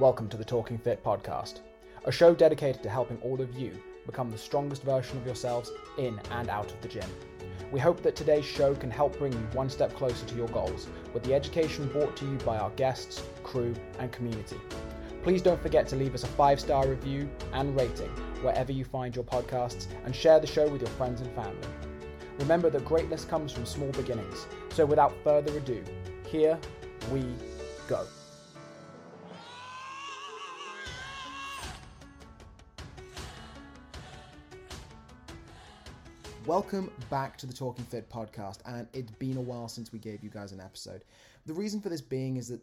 Welcome to the Talking Fit podcast, a show dedicated to helping all of you become the strongest version of yourselves in and out of the gym. We hope that today's show can help bring you one step closer to your goals with the education brought to you by our guests, crew, and community. Please don't forget to leave us a five star review and rating wherever you find your podcasts and share the show with your friends and family. Remember that greatness comes from small beginnings, so without further ado, here we go. Welcome back to the Talking Fit podcast, and it's been a while since we gave you guys an episode. The reason for this being is that,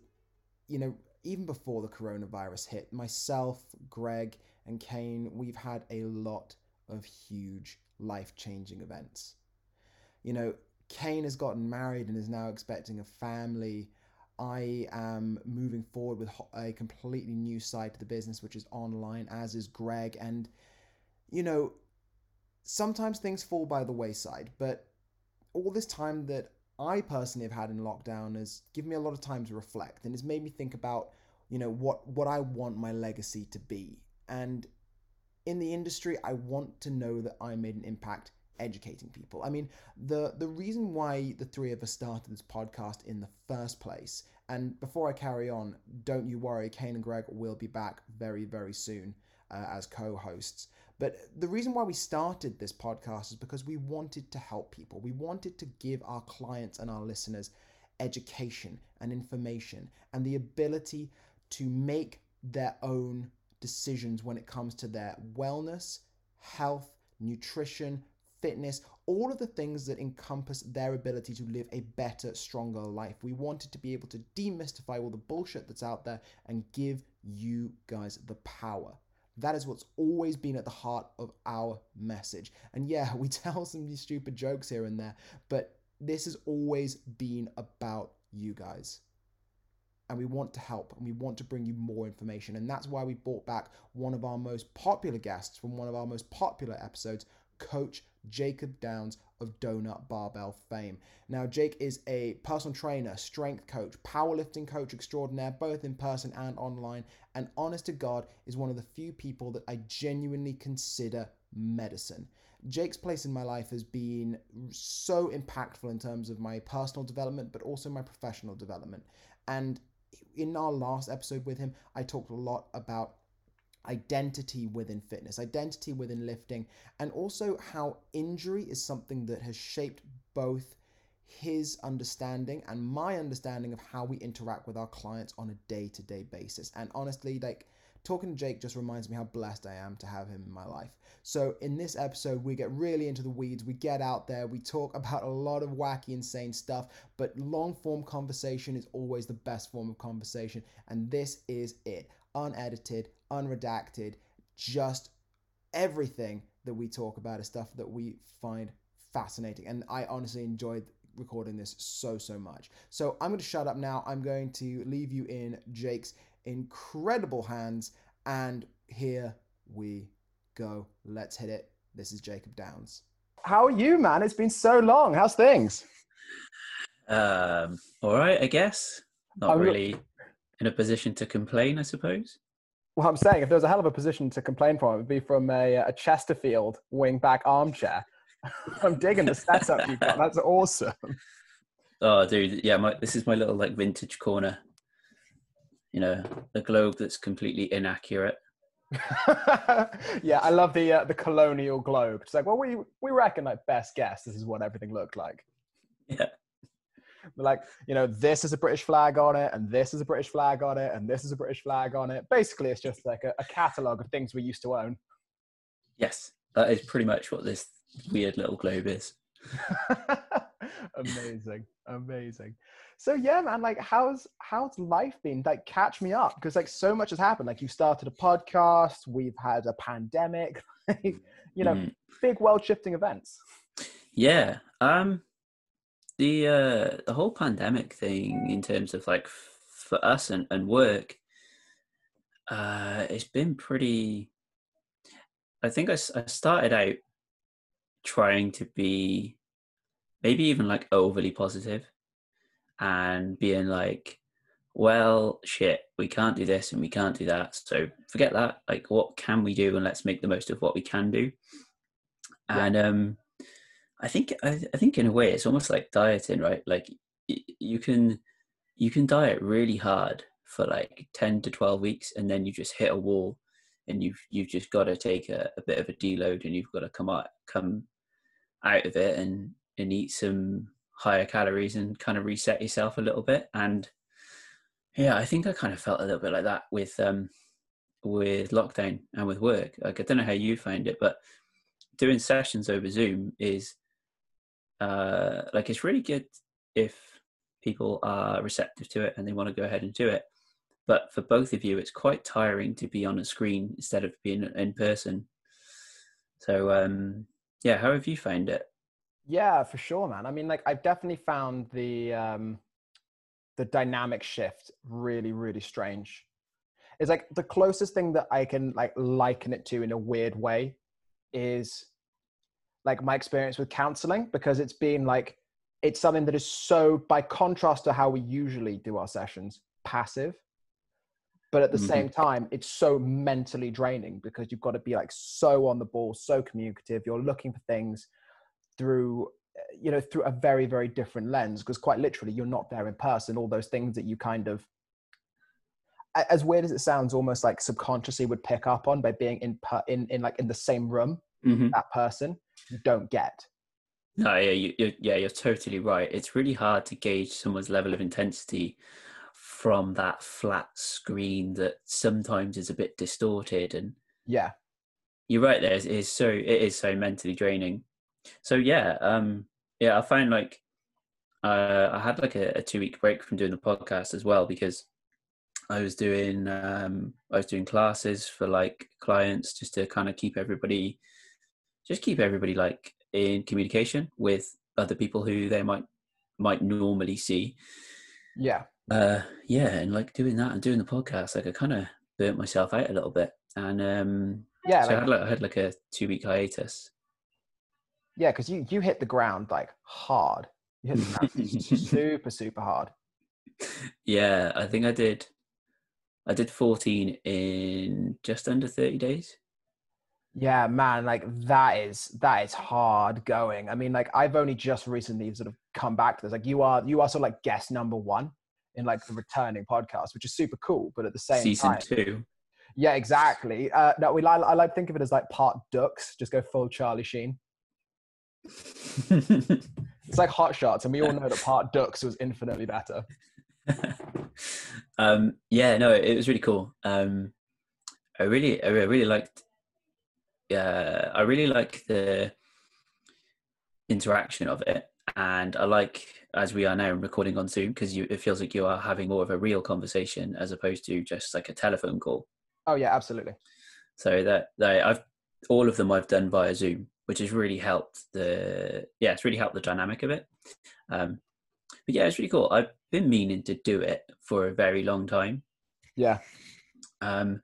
you know, even before the coronavirus hit, myself, Greg, and Kane, we've had a lot of huge life changing events. You know, Kane has gotten married and is now expecting a family. I am moving forward with a completely new side to the business, which is online, as is Greg. And, you know, sometimes things fall by the wayside, but all this time that I personally have had in lockdown has given me a lot of time to reflect and has made me think about, you know, what what I want my legacy to be. And in the industry, I want to know that I made an impact educating people. I mean, the the reason why the three of us started this podcast in the first place, and before I carry on, don't you worry, Kane and Greg will be back very, very soon uh, as co-hosts. But the reason why we started this podcast is because we wanted to help people. We wanted to give our clients and our listeners education and information and the ability to make their own decisions when it comes to their wellness, health, nutrition, fitness, all of the things that encompass their ability to live a better, stronger life. We wanted to be able to demystify all the bullshit that's out there and give you guys the power. That is what's always been at the heart of our message. And yeah, we tell some stupid jokes here and there, but this has always been about you guys. And we want to help and we want to bring you more information. And that's why we brought back one of our most popular guests from one of our most popular episodes, Coach Jacob Downes of Donut Barbell fame. Now, Jake is a personal trainer, strength coach, powerlifting coach extraordinaire, both in person and online, and honest to God, is one of the few people that I genuinely consider medicine. Jake's place in my life has been so impactful in terms of my personal development, but also my professional development. And in our last episode with him, I talked a lot about identity within fitness, identity within lifting, and also how injury is something that has shaped both his understanding and my understanding of how we interact with our clients on a day-to-day basis. And honestly, like talking to Jake just reminds me how blessed I am to have him in my life. So in this episode, we get really into the weeds. We get out there. We talk about a lot of wacky, insane stuff. But long form conversation is always the best form of conversation, and this is it unedited, unredacted, just everything that we talk about is stuff that we find fascinating. And I honestly enjoyed recording this so, so much. So I'm going to shut up now. I'm going to leave you in Jake's incredible hands. And here we go. Let's hit it. This is Jacob Downes. How are you, man? It's been so long. How's things? Um, all right, I guess. Not I'm really in a position to complain, I suppose. Well, I'm saying if there was a hell of a position to complain from, it would be from a, a Chesterfield wing back armchair. I'm digging the setup you've got. That's awesome. Oh, dude, yeah, my, this is my little like vintage corner. You know, the globe that's completely inaccurate. yeah, I love the uh, the colonial globe. It's like, well, we we reckon like best guess this is what everything looked like. Yeah like you know this is a british flag on it and this is a british flag on it and this is a british flag on it. Basically it's just like a, a catalogue of things we used to own. Yes that is pretty much what this weird little globe is. Amazing amazing. So yeah man like how's how's life been? Like catch me up because like so much has happened. Like you started a podcast we've had a pandemic you know mm. big world shifting events. Yeah um the uh, the whole pandemic thing in terms of like f- for us and, and work uh it's been pretty i think I, I started out trying to be maybe even like overly positive and being like well, shit, we can't do this and we can't do that. So forget that. Like, what can we do? And let's make the most of what we can do. Yeah. And um, I think I, I think in a way it's almost like dieting, right? Like you can you can diet really hard for like ten to twelve weeks, and then you just hit a wall, and you've you've just got to take a, a bit of a deload, and you've got to come out come out of it and and eat some higher calories and kind of reset yourself a little bit. And yeah, I think I kind of felt a little bit like that with um with lockdown and with work. Like I don't know how you find it, but doing sessions over Zoom is uh like it's really good if people are receptive to it and they want to go ahead and do it. But for both of you, it's quite tiring to be on a screen instead of being in person. So um yeah, how have you found it? Yeah, for sure, man. I mean, like I've definitely found the um the dynamic shift really, really strange. It's like the closest thing that I can like liken it to in a weird way is like my experience with counseling because it's been like it's something that is so by contrast to how we usually do our sessions passive. But at the Mhm. same time it's so mentally draining because you've got to be like so on the ball so communicative. You're looking for things through uh, you know through a very very different lens because quite literally you're not there in person. All those things that you kind of as weird as it sounds almost like subconsciously would pick up on by being in in in like in the same room Mm-hmm. that person you don't get No, yeah, you, you're, yeah, you're totally right. It's really hard to gauge someone's level of intensity from that flat screen that sometimes is a bit distorted. And yeah you're right there. It is so it is so mentally draining. So yeah, um, yeah, I found like uh, I had like a, a two week break from doing the podcast as well because I was doing um, I was doing classes for like clients just to kind of keep everybody just keep everybody like in communication with other people who they might might normally see. yeah Uh, yeah, and like doing that and doing the podcast, like I kind of burnt myself out a little bit, and um, yeah so I had like I had like a two week hiatus. yeah because you you hit the ground like hard you hit the ground super super hard yeah, I think I did. I did 14 in just under 30 days. Yeah man like that is that is hard going i mean like i've only just recently sort of come back to this like you are you are sort of like guest number one in like the returning podcast which is super cool but at the same Season time two. yeah exactly uh no we like i like think of it as like part ducks just go full charlie sheen it's like hot shots and we all know that part ducks was infinitely better um, yeah, no, it was really cool. Um, I really, I really liked. Yeah, I really like the interaction of it, and I like as we are now recording on Zoom because it feels like you are having more of a real conversation as opposed to just like a telephone call. oh yeah absolutely So that, that I've all of them I've done via Zoom, which has really helped the yeah, it's really helped the dynamic of it. Um, but yeah, it's really cool. I've been meaning to do it for a very long time, yeah um,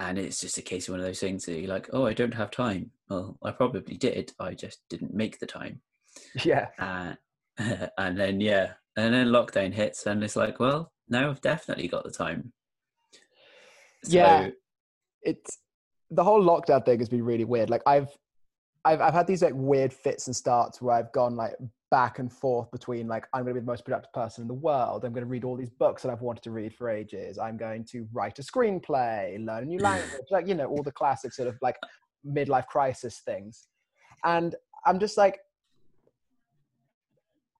and it's just a case of one of those things that you're like, oh, I don't have time. Well, I probably did. I just didn't make the time. yeah Uh, and then yeah, and then lockdown hits, and it's like, well, now I've definitely got the time. Yeah. it's the whole lockdown thing has been really weird. Like I've I've I've had these like weird fits and starts where I've gone like back and forth between like I'm going to be the most productive person in the world. I'm going to read all these books that I've wanted to read for ages. I'm going to write a screenplay, learn a new language, like you know all the classic sort of like midlife crisis things. And I'm just like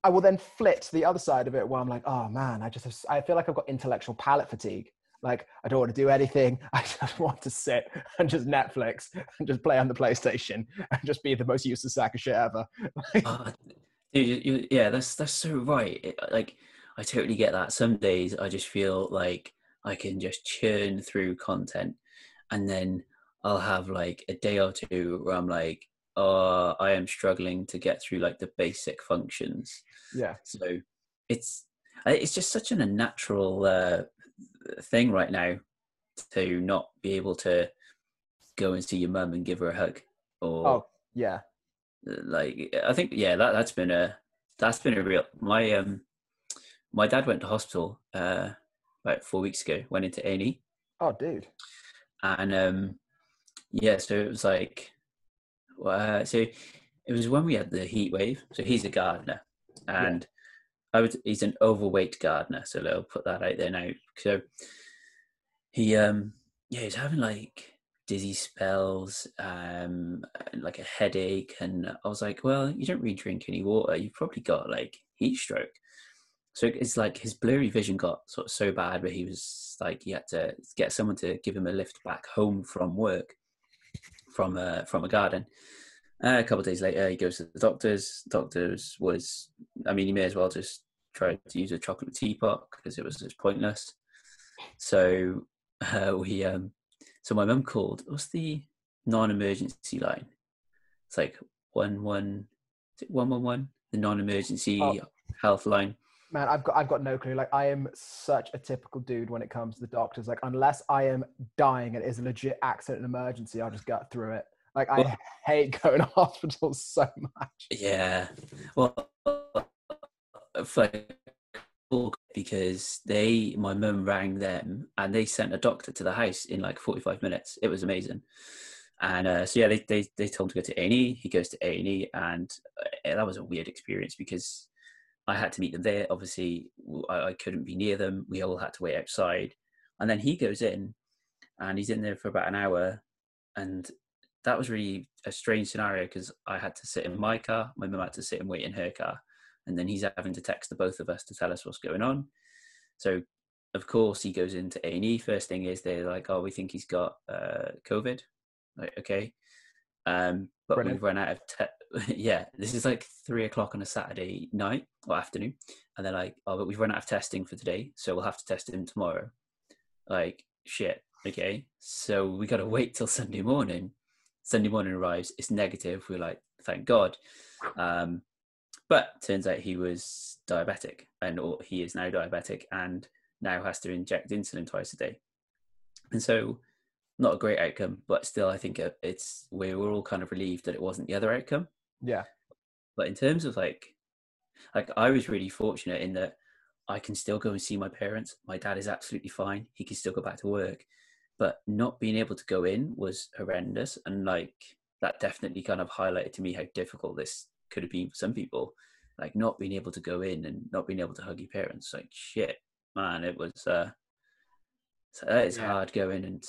I will then flit to the other side of it where I'm like, oh man, I just have, I feel like I've got intellectual palate fatigue. Like I don't want to do anything. I just want to sit and just Netflix and just play on the PlayStation and just be the most useless sack of shit ever. Ah, dude, you, yeah, that's that's so right. It, like, I totally get that. Some days I just feel like I can just churn through content, and then I'll have like a day or two where I'm like, oh, I am struggling to get through like the basic functions. yeah, So it's it's just such an unnatural uh, thing right now to not be able to go and see your mum and give her a hug or Oh. yeah, like I think yeah that that's been a that's been a real my um my dad went to hospital uh about four weeks ago. Went into A and E. Oh, dude. And um, yeah, so it was like, uh, so it was when we had the heat wave. So he's a gardener, and I would he's an overweight gardener. So I'll put that out there now. So he um yeah he's having like dizzy spells, um, like a headache, and I was like, well, you don't really drink any water. You've probably got like heat stroke. So it's like his blurry vision got sort of so bad where he was like he had to get someone to give him a lift back home from work, from a from a garden. Uh, a couple of days later, he goes to the doctors. Doctors was, I mean, he may as well just try to use a chocolate teapot because it was just pointless. So uh, we um, so my mum called. What's the non-emergency line? It's like one one. One one one? The non-emergency Oh. health line. Man, I've got I've got no clue. Like I am such a typical dude when it comes to the doctors. Like unless I am dying and it is a legit accident and emergency, I'll just gut through it. Like I Well- hate going to hospital so much. Yeah. Well, because they, my mum rang them and they sent a doctor to the house in like 45 minutes. It was amazing. And uh, so, yeah, they, they, they told him to go to A&E. He goes to A&E and uh, that was a weird experience because I had to meet them there. Obviously, I couldn't be near them. We all had to wait outside. And then he goes in and he's in there for about an hour. And that was really a strange scenario because I had to sit in my car, my mum had to sit and wait in her car, and then he's having to text the both of us to tell us what's going on. So, of course, he goes into A and E. First thing is they're like, "Oh, we think he's got uh, COVID." Like, okay, um, but Brilliant. we've run out of te- yeah. This is like three o'clock on a Saturday night or afternoon, and they're like, "Oh, but we've run out of testing for today, so we'll have to test him tomorrow." Like, shit. Okay, so we got to wait till Sunday morning. Sunday morning arrives, it's negative. We're like, thank God. Um, but turns out he was diabetic, and or he is now diabetic, and now has to inject insulin twice a day. And so, not a great outcome, but still, I think uh, it's we were all kind of relieved that it wasn't the other outcome. Yeah. But in terms of like, like I was really fortunate in that I can still go and see my parents. My dad is absolutely fine. He can still go back to work. But not being able to go in was horrendous. And like that definitely kind of highlighted to me how difficult this could have been for some people. Like not being able to go in and not being able to hug your parents. Like shit, man, it was uh so that is Yeah. hard going and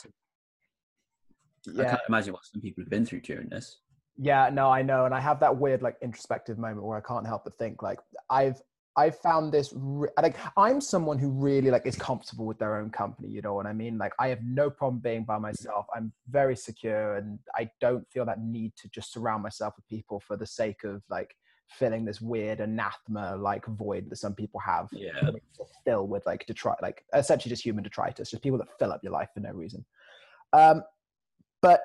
I Yeah. can't imagine what some people have been through during this. Yeah, no, I know, and I have that weird like introspective moment where I can't help but think like I've I've found this re- like I'm someone who really like is comfortable with their own company. You know what I mean? Like I have no problem being by myself. I'm very secure, and I don't feel that need to just surround myself with people for the sake of like filling this weird anathema like void that some people have. Yeah. to fill with like detritus, like essentially just human detritus, just people that fill up your life for no reason. Um, but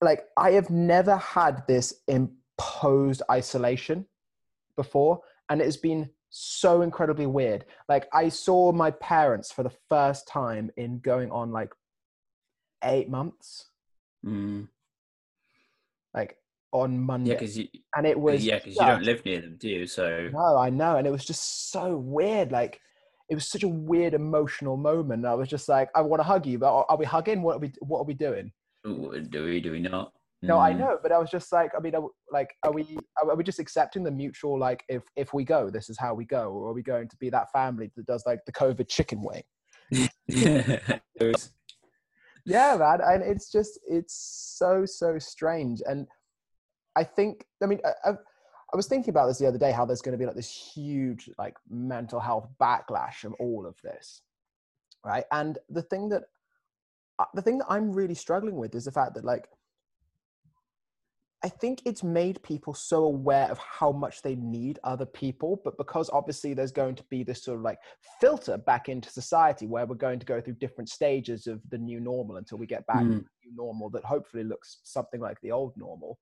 like I have never had this imposed isolation before, and it has been so incredibly weird. Like I saw my parents for the first time in going on like eight months, Mm. like on Monday, Yeah, because you, and it was yeah, because you don't live near them, do you? So No, I know, and it was just so weird. Like, it was such a weird emotional moment. I was just like, I want to hug you, but are, we hugging? What are we? What are we doing? do we? Do we not? No, I Mm. know, but I was just like, I mean, are, like, are we? Are we just accepting the mutual? Like, if if we go, this is how we go, or are we going to be that family that does like the COVID chicken wing? Yeah man and it's just it's so so strange and i think i mean I, I, I was thinking about this the other day how there's going to be like this huge like mental health backlash from all of this right and the thing that uh, the thing that i'm really struggling with is the fact that like I think it's made people so aware of how much they need other people, but because obviously there's going to be this sort of like filter back into society where we're going to go through different stages of the new normal until we get back to Mm. the new normal that hopefully looks something like the old normal.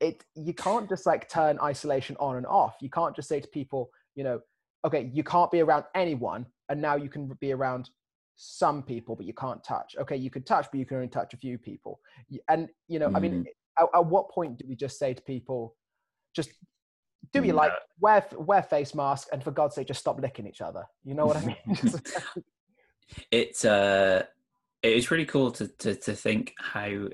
It you can't just like turn isolation on and off. You can't just say to people, you know, okay, you can't be around anyone, and now you can be around some people, but you can't touch. Okay, you can touch, but you can only touch a few people. And you know, I mean, Mm. At, at what point do we just say to people, just do you like wear wear face masks and for God's sake, just stop licking each other. You know what I mean? It's uh it is really cool to, to to think how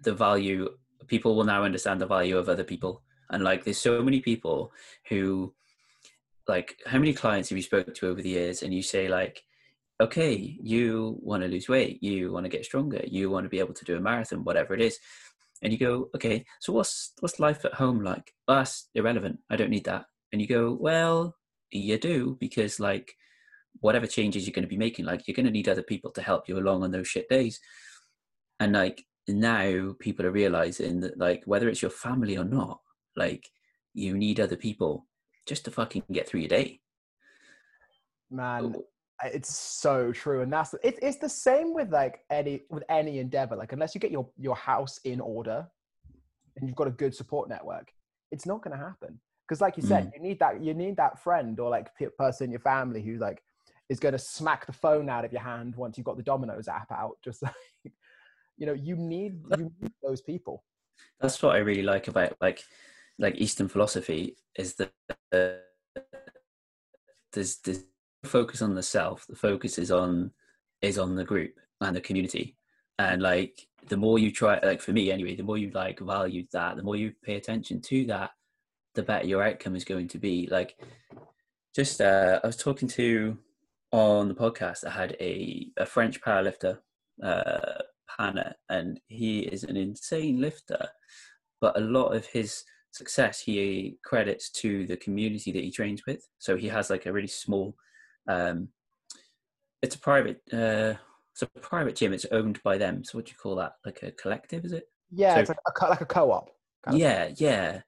the value people will now understand the value of other people and like there's so many people who like how many clients have you spoken to over the years and you say like okay you want to lose weight you want to get stronger you want to be able to do a marathon whatever it is and you go okay so what's what's life at home like? Ah, well, that's irrelevant. I don't need that. And you go well you do because like whatever changes you're going to be making like you're going to need other people to help you along on those shit days. And like now people are realizing that like whether it's your family or not like you need other people just to fucking get through your day. Man, I- it's so true and that's it, it's the same with like any with any endeavor like unless you get your your house in order and you've got a good support network it's not going to happen because like you said you need that you need that friend or like pe- person in your family who like is going to smack the phone out of your hand once you've got the dominoes app out just like you know you need you need those people. That's what i really like about like like eastern philosophy is that uh, there's there's focus on the self the focus is on is on the group and the community and like the more you try like for me anyway the more you like value that the more you pay attention to that the better your outcome is going to be like just uh i was talking to on the podcast i had a a french powerlifter uh Hannah, and he is an insane lifter. But a lot of his success he credits to the community that he trains with. So he has like a really small, um, it's a private, uh, it's a private gym. It's owned by them. So what do you call that? Like a collective, is it? yeah So- it's like a, like a co-op kind of yeah, yeah.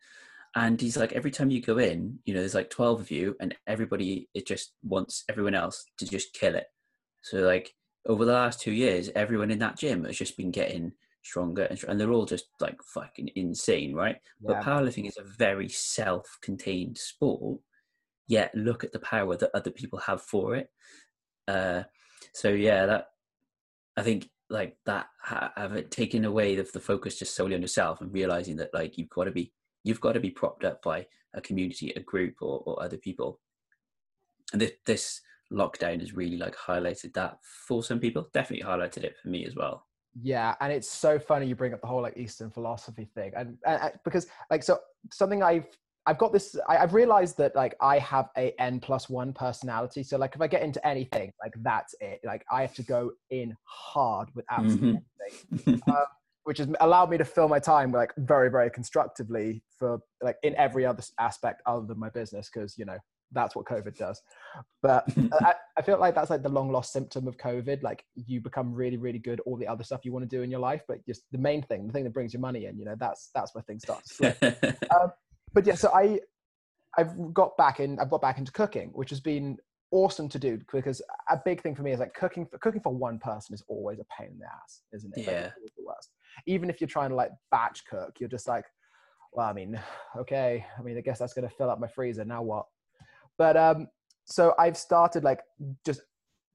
And he's like, every time you go in, you know, there's like 12 of you, and everybody, it just wants everyone else to just kill it. So, like, over the last two years, everyone in that gym has just been getting stronger and, and they're all just like fucking insane, right? But powerlifting is a very self contained sport, yet look at the power that other people have for it. Uh, so, yeah, that I think like that ha- have it taken away the, the focus just solely on yourself and realizing that like you've got to be you've got to be propped up by a community, a group, or, or other people. And this this lockdown has really like highlighted that for some people. Definitely highlighted it for me as well. Yeah, and it's so funny you bring up the whole like Eastern philosophy thing, and, and and- because like so something I've I've got this I, I've realized that like I have a n plus one personality. So like if I get into anything, like that's it. Like I have to go in hard with absolutely mm-hmm. anything, um, which has allowed me to fill my time like very very constructively for like in every other aspect other than my business because you know that's what COVID does. But I, I feel like that's like the long lost symptom of COVID. Like you become really, really good all the other stuff you want to do in your life, but just the main thing, the thing that brings your money in, you know, that's that's where things start to slip. Um, but yeah, so I I've got back in I've got back into cooking, which has been awesome to do because a big thing for me is like cooking for cooking for one person is always a pain in the ass, isn't it? Yeah. always the worst. Even if you're trying to like batch cook, you're just like, well, I mean, okay, I mean, I guess that's gonna fill up my freezer. Now what? But um, so I've started like just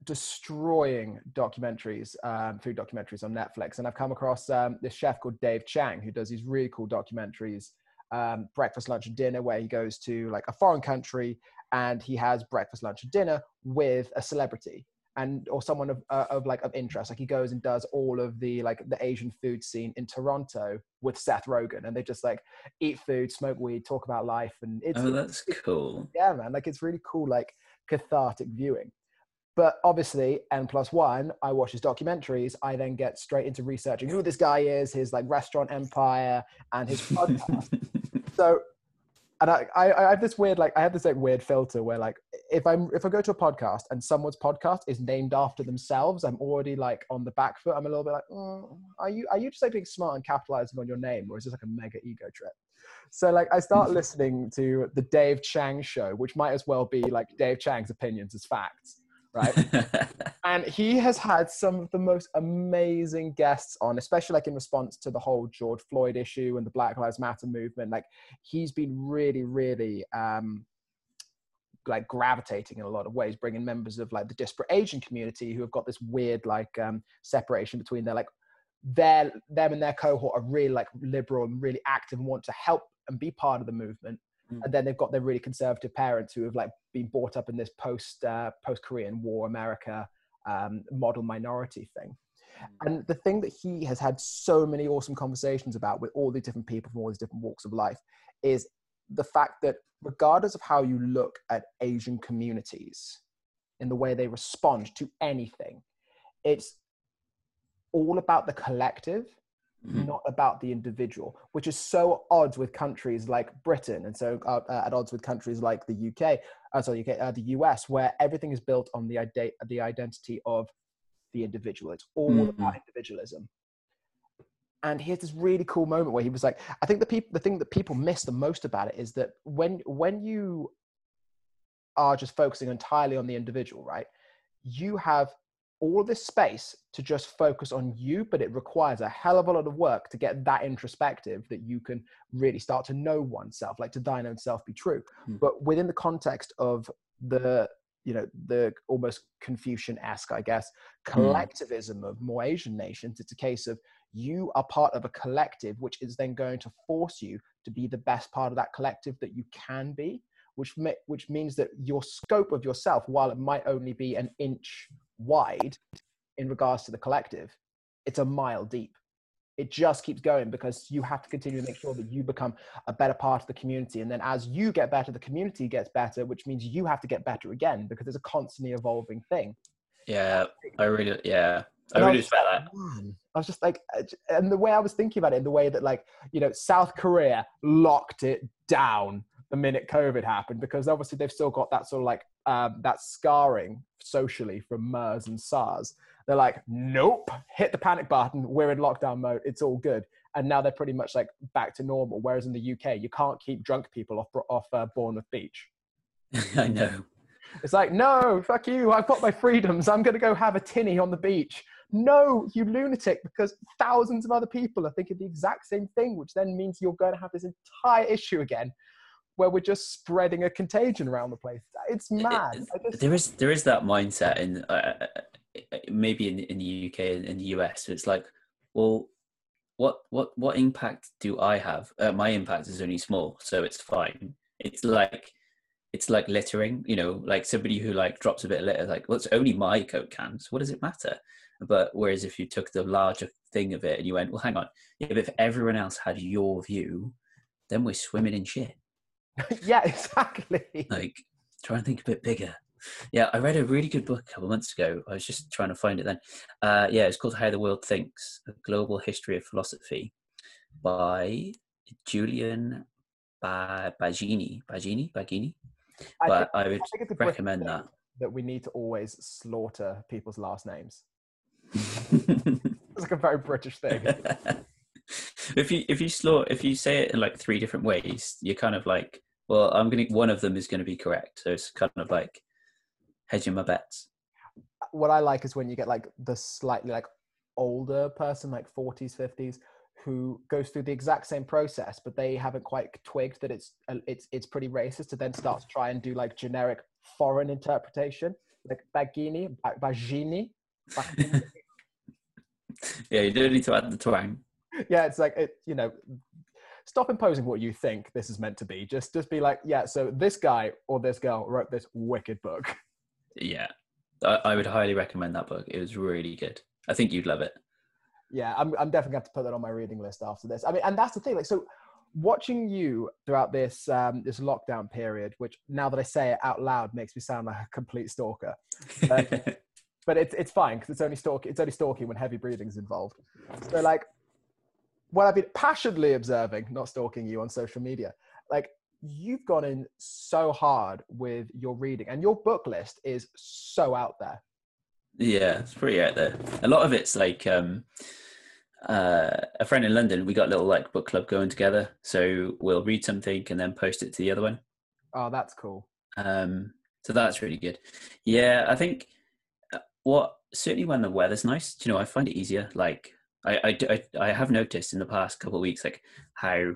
destroying documentaries, um, food documentaries on Netflix, and I've come across um, this chef called Dave Chang who does these really cool documentaries, um, breakfast, lunch, and dinner, where he goes to like a foreign country and he has breakfast, lunch, and dinner with a celebrity and or someone of, uh, of like of interest. Like he goes and does all of the like the Asian food scene in Toronto with Seth Rogen, and they just like eat food, smoke weed, talk about life, and it's oh, that's cool. yeah, man, like it's really cool, like cathartic viewing. But obviously, N plus one, I watch his documentaries. I then get straight into researching who this guy is, his like restaurant empire, and his podcast. So, and I, I, I have this weird, like, I have this like weird filter where, like, if I'm if I go to a podcast and someone's podcast is named after themselves, I'm already like on the back foot. I'm a little bit like, mm, are you are you just like being smart and capitalizing on your name, or is this like a mega ego trip? So like I start listening to the Dave Chang show, which might as well be like Dave Chang's opinions as facts, right? and he has had some of the most amazing guests on, especially like in response to the whole George Floyd issue and the Black Lives Matter movement. Like he's been really, really um, like gravitating in a lot of ways, bringing members of like the disparate Asian community who have got this weird like um, separation between their like their them and their cohort are really like liberal and really active and want to help and be part of the movement. Mm. and then they've got their really conservative parents who have like been brought up in this post uh, post Korean War America um, model minority thing. Mm. And the thing that he has had so many awesome conversations about with all these different people from all these different walks of life is the fact that regardless of how you look at Asian communities in the way they respond to anything, it's all about the collective mm-hmm. not about the individual, which is so odds with countries like Britain and so uh, uh, at odds with countries like the UK, uh, sorry, UK, uh, the US, where everything is built on the, ide- the identity of the individual. It's all mm-hmm. about individualism. And he has this really cool moment where he was like, I think the people, the thing that people miss the most about it is that when when you are just focusing entirely on the individual, right? You have all this space to just focus on you, but it requires a hell of a lot of work to get that introspective that you can really start to know oneself, like to thine own self be true. Mm. But within the context of the you know the almost confucian-esque i guess hmm. collectivism of more asian nations it's a case of you are part of a collective which is then going to force you to be the best part of that collective that you can be which which means that your scope of yourself while it might only be an inch wide in regards to the collective, it's a mile deep. It just keeps going because you have to continue to make sure that you become a better part of the community. And then as you get better, the community gets better, which means you have to get better again because it's a constantly evolving thing. Yeah, I really, yeah, I really respect that. Man, I was just like, uh, and the way I was thinking about it, in the way that, like, you know, South Korea locked it down the minute COVID happened because obviously they've still got that sort of like um, that scarring socially from MERS and SARS. They're like, nope, hit the panic button. We're in lockdown mode. It's all good. And now they're pretty much like back to normal. Whereas in the UK, you can't keep drunk people off off uh, Bournemouth Beach. I know. It's like, no, fuck you. I've got my freedoms. I'm going to go have a tinny on the beach. No, you lunatic, because thousands of other people are thinking the exact same thing, which then means you're going to have this entire issue again where we're just spreading a contagion around the place. It's mad. Just... There is there is that mindset in uh, uh maybe in in the UK and in the US. It's like, well, what what what impact do I have? Uh, my impact is only small, so it's fine. It's like it's like littering, you know, like somebody who like drops a bit of litter, like, well, it's only my Coke cans. What does it matter? But whereas if you took the larger thing of it and you went, well, hang on, if everyone else had your view, then we're swimming in shit. yeah, exactly. Like, try and think a bit bigger. Yeah, I read a really good book a couple months ago. I was just trying to find it then. Uh, yeah, it's called How the World Thinks: A Global History of Philosophy by Julian Baggini. Baggini? Baggini? But I, think, I would I recommend that. That we need to always slaughter people's last names. it's like a very British thing. if you if you slow if you say it in like three different ways, you're kind of like, well, I'm gonna one of them is gonna be correct. So it's kind of like hedging my bets. What I like is when you get like the slightly like older person, like 40s, 50s, who goes through the exact same process, but they haven't quite twigged that it's uh, it's it's pretty racist to then start to try and do like generic foreign interpretation, like Baggini, Baggini. yeah, you don't need to add the twang yeah, it's like it, you know, stop imposing what you think this is meant to be. Just just be like, yeah, so this guy or this girl wrote this wicked book. Yeah. I, I would highly recommend that book. It was really good. I think you'd love it. Yeah, I'm I'm definitely going to put that on my reading list after this. I mean, and that's the thing. Like, so watching you throughout this um, this lockdown period, which now that I say it out loud makes me sound like a complete stalker. Uh, but it's it's fine because it's only stalking. It's only stalking when heavy breathing is involved. So like what I've been passionately observing, not stalking you on social media, like you've gone in so hard with your reading and your book list is so out there. Yeah, it's pretty out there. A lot of it's like um uh, a friend in London, we got a little like book club going together. So we'll read something and then post it to the other one. Oh, that's cool. Um, so that's really good. Yeah, I think uh, what certainly when the weather's nice, you know, I find it easier. Like I, I, I have noticed in the past couple of weeks like how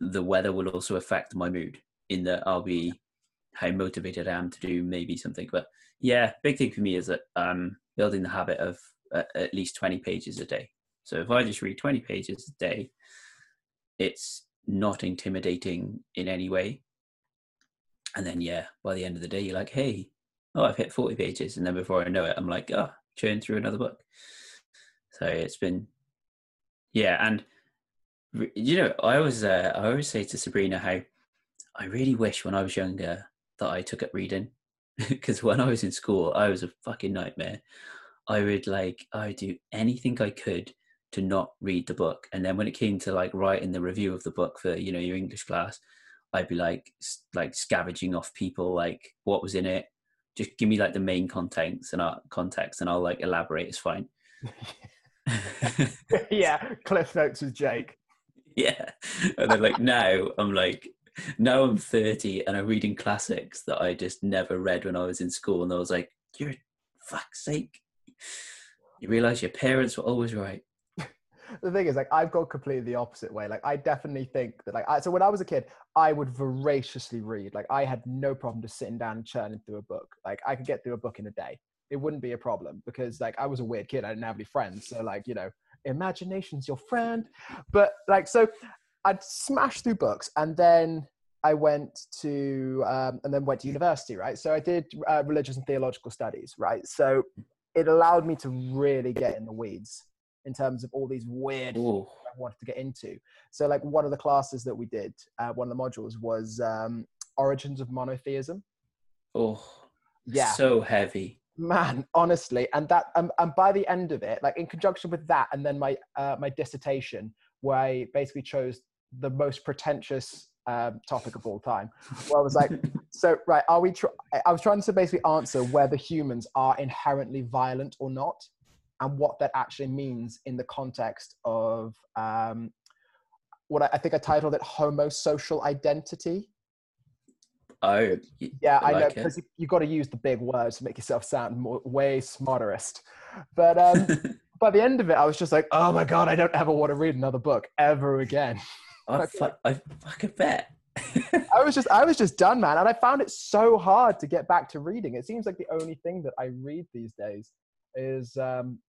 the weather will also affect my mood in that I'll be how motivated I am to do maybe something. But yeah, big thing for me is that um building the habit of uh, at least 20 pages a day. So if I just read 20 pages a day, it's not intimidating in any way. And then, yeah, by the end of the day, you're like, hey, oh, I've hit 40 pages. And then before I know it, I'm like, oh, churn through another book. So it's been, yeah. And, you know, I always, uh, I always say to Sabrina how I really wish when I was younger that I took up reading. Because when I was in school, I was a fucking nightmare. I would like, I would do anything I could to not read the book. And then when it came to like writing the review of the book for, you know, your English class, I'd be like, like scavenging off people, like what was in it. Just give me like the main contents and our context and I'll like elaborate. It's fine. yeah. Cliff notes with Jake. Yeah. And then like now I'm like, now I'm 30 and I'm reading classics that I just never read when I was in school. And I was like, you're fuck's sake. You realize your parents were always right the thing is like i've gone completely the opposite way like i definitely think that like I, so when i was a kid i would voraciously read like i had no problem just sitting down and churning through a book like i could get through a book in a day it wouldn't be a problem because like i was a weird kid i didn't have any friends so like you know imagination's your friend but like so i'd smash through books and then i went to um, and then went to university right so i did uh, religious and theological studies right so it allowed me to really get in the weeds in terms of all these weird Ooh. I wanted to get into. So like one of the classes that we did, uh, one of the modules was um, origins of monotheism. Oh, yeah, so heavy, man. Honestly, and that um, and by the end of it, like in conjunction with that, and then my uh, my dissertation, where I basically chose the most pretentious um, topic of all time. Where I was like, so right, are we? Tr- I was trying to basically answer whether humans are inherently violent or not and what that actually means in the context of um, what I, I, think I titled it "Homosocial Identity." Oh, yeah, I, I know because you, have got to use the big words to make yourself sound more, way smarterest. But um, by the end of it, I was just like, "Oh my god, I don't ever want to read another book ever again." I, fu- I fucking bet. I was just I was just done, man, and I found it so hard to get back to reading. It seems like the only thing that I read these days is um,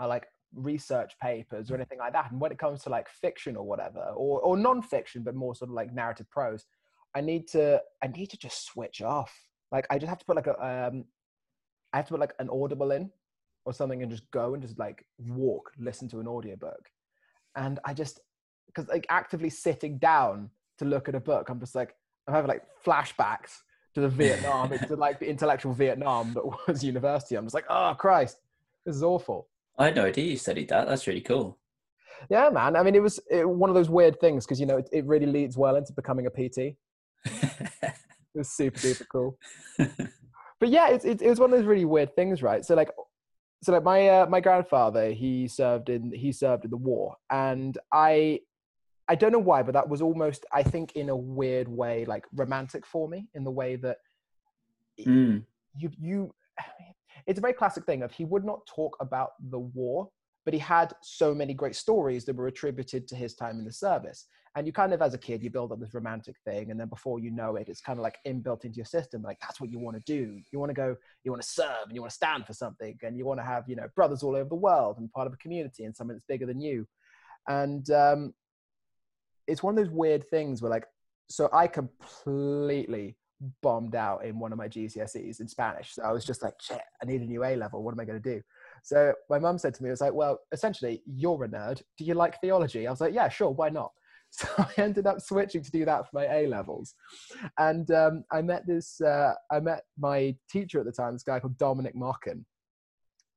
uh, like research papers or anything like that. And when it comes to like fiction or whatever, or or non-fiction, but more sort of like narrative prose, I need to I need to just switch off. Like I just have to put like a um, I have to put like an audible in or something and just go and just like walk, listen to an audiobook. And I just because like actively sitting down to look at a book, I'm just like I'm having like flashbacks to the Vietnam, to like the intellectual Vietnam that was university. I'm just like, oh Christ, this is awful. I had no idea you studied that. That's really cool. Yeah, man. I mean, it was it, one of those weird things because you know it, it, really leads well into becoming a PT. it was super duper cool. but yeah, it, it, it was one of those really weird things, right? So like, so like my uh, my grandfather, he served in he served in the war, and I I don't know why, but that was almost I think in a weird way like romantic for me in the way that mm. you you it's a very classic thing of he would not talk about the war but he had so many great stories that were attributed to his time in the service and you kind of as a kid you build up this romantic thing and then before you know it it's kind of like inbuilt into your system like that's what you want to do you want to go you want to serve and you want to stand for something and you want to have you know brothers all over the world and part of a community and something that's bigger than you and um, it's one of those weird things where like so i completely bombed out in one of my GCSEs in Spanish. So I was just like, shit, I need a new A level. What am I going to do? So my mum said to me, "I was like, well, essentially, you're a nerd. Do you like theology? I was like, yeah, sure, why not? So I ended up switching to do that for my A levels, and um, I met this. Uh, I met my teacher at the time, this guy called Dominic Mocken,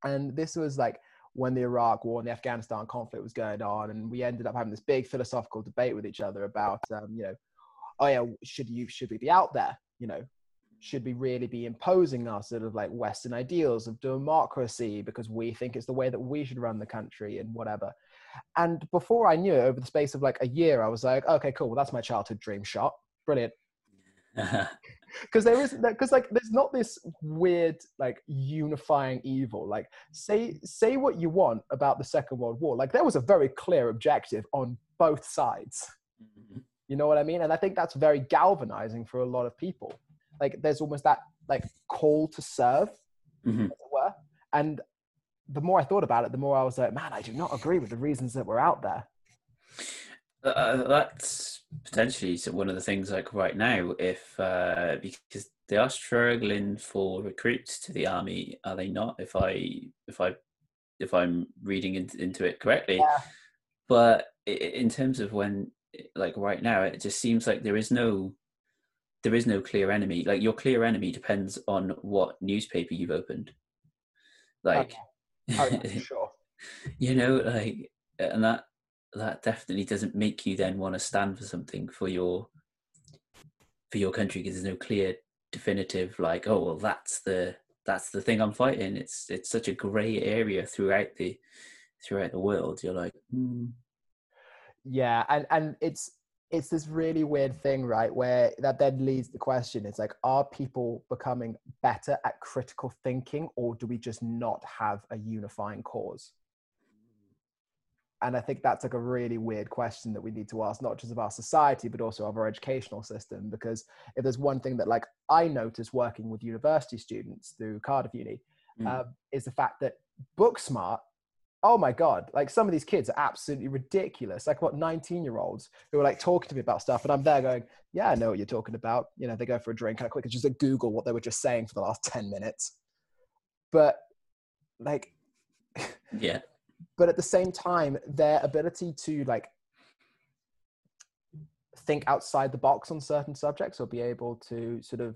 and this was like when the Iraq War and the Afghanistan conflict was going on, and we ended up having this big philosophical debate with each other about, um, you know, oh yeah, should you should we be out there? you know, should we really be imposing our sort of like Western ideals of democracy because we think it's the way that we should run the country and whatever. And before I knew it, over the space of like a year, I was like, okay, cool. Well, that's my childhood dream shot. Brilliant. Because there is that because like, there's not this weird like unifying evil. Like, say say what you want about the Second World War. Like, there was a very clear objective on both sides. Mm-hmm. You know what I mean? And I think that's very galvanizing for a lot of people. Like there's almost that like call to serve, mm-hmm. were. And the more I thought about it, the more I was like, man, I do not agree with the reasons that were out there. Uh, that's potentially one of the things like right now, if uh, because they are struggling for recruits to the army, are they not? If I if I if I'm reading into, into it correctly, Yeah. but in terms of when like right now, it just seems like there is no there is no clear enemy. Like your clear enemy depends on what newspaper you've opened. Like, for sure. you know, like, and that that definitely doesn't make you then want to stand for something for your for your country because there's no clear definitive like oh well that's the that's the thing i'm fighting. It's it's such a gray area throughout the throughout the world. You're like hmm, Yeah, and and it's it's this really weird thing, right? Where that then leads the question: It's like, are people becoming better at critical thinking, or do we just not have a unifying cause? And I think that's like a really weird question that we need to ask, not just of our society, but also of our educational system. Because if there's one thing that, like, I notice working with university students through Cardiff Uni, Mm. uh, is the fact that book smart oh my god like some of these kids are absolutely ridiculous. Like what 19 year olds who are like talking to me about stuff and i'm there going yeah i know what you're talking about. You know they go for a drink and i quickly just like, google what they were just saying for the last 10 minutes. But like yeah. but at the same time their ability to like think outside the box on certain subjects or be able to sort of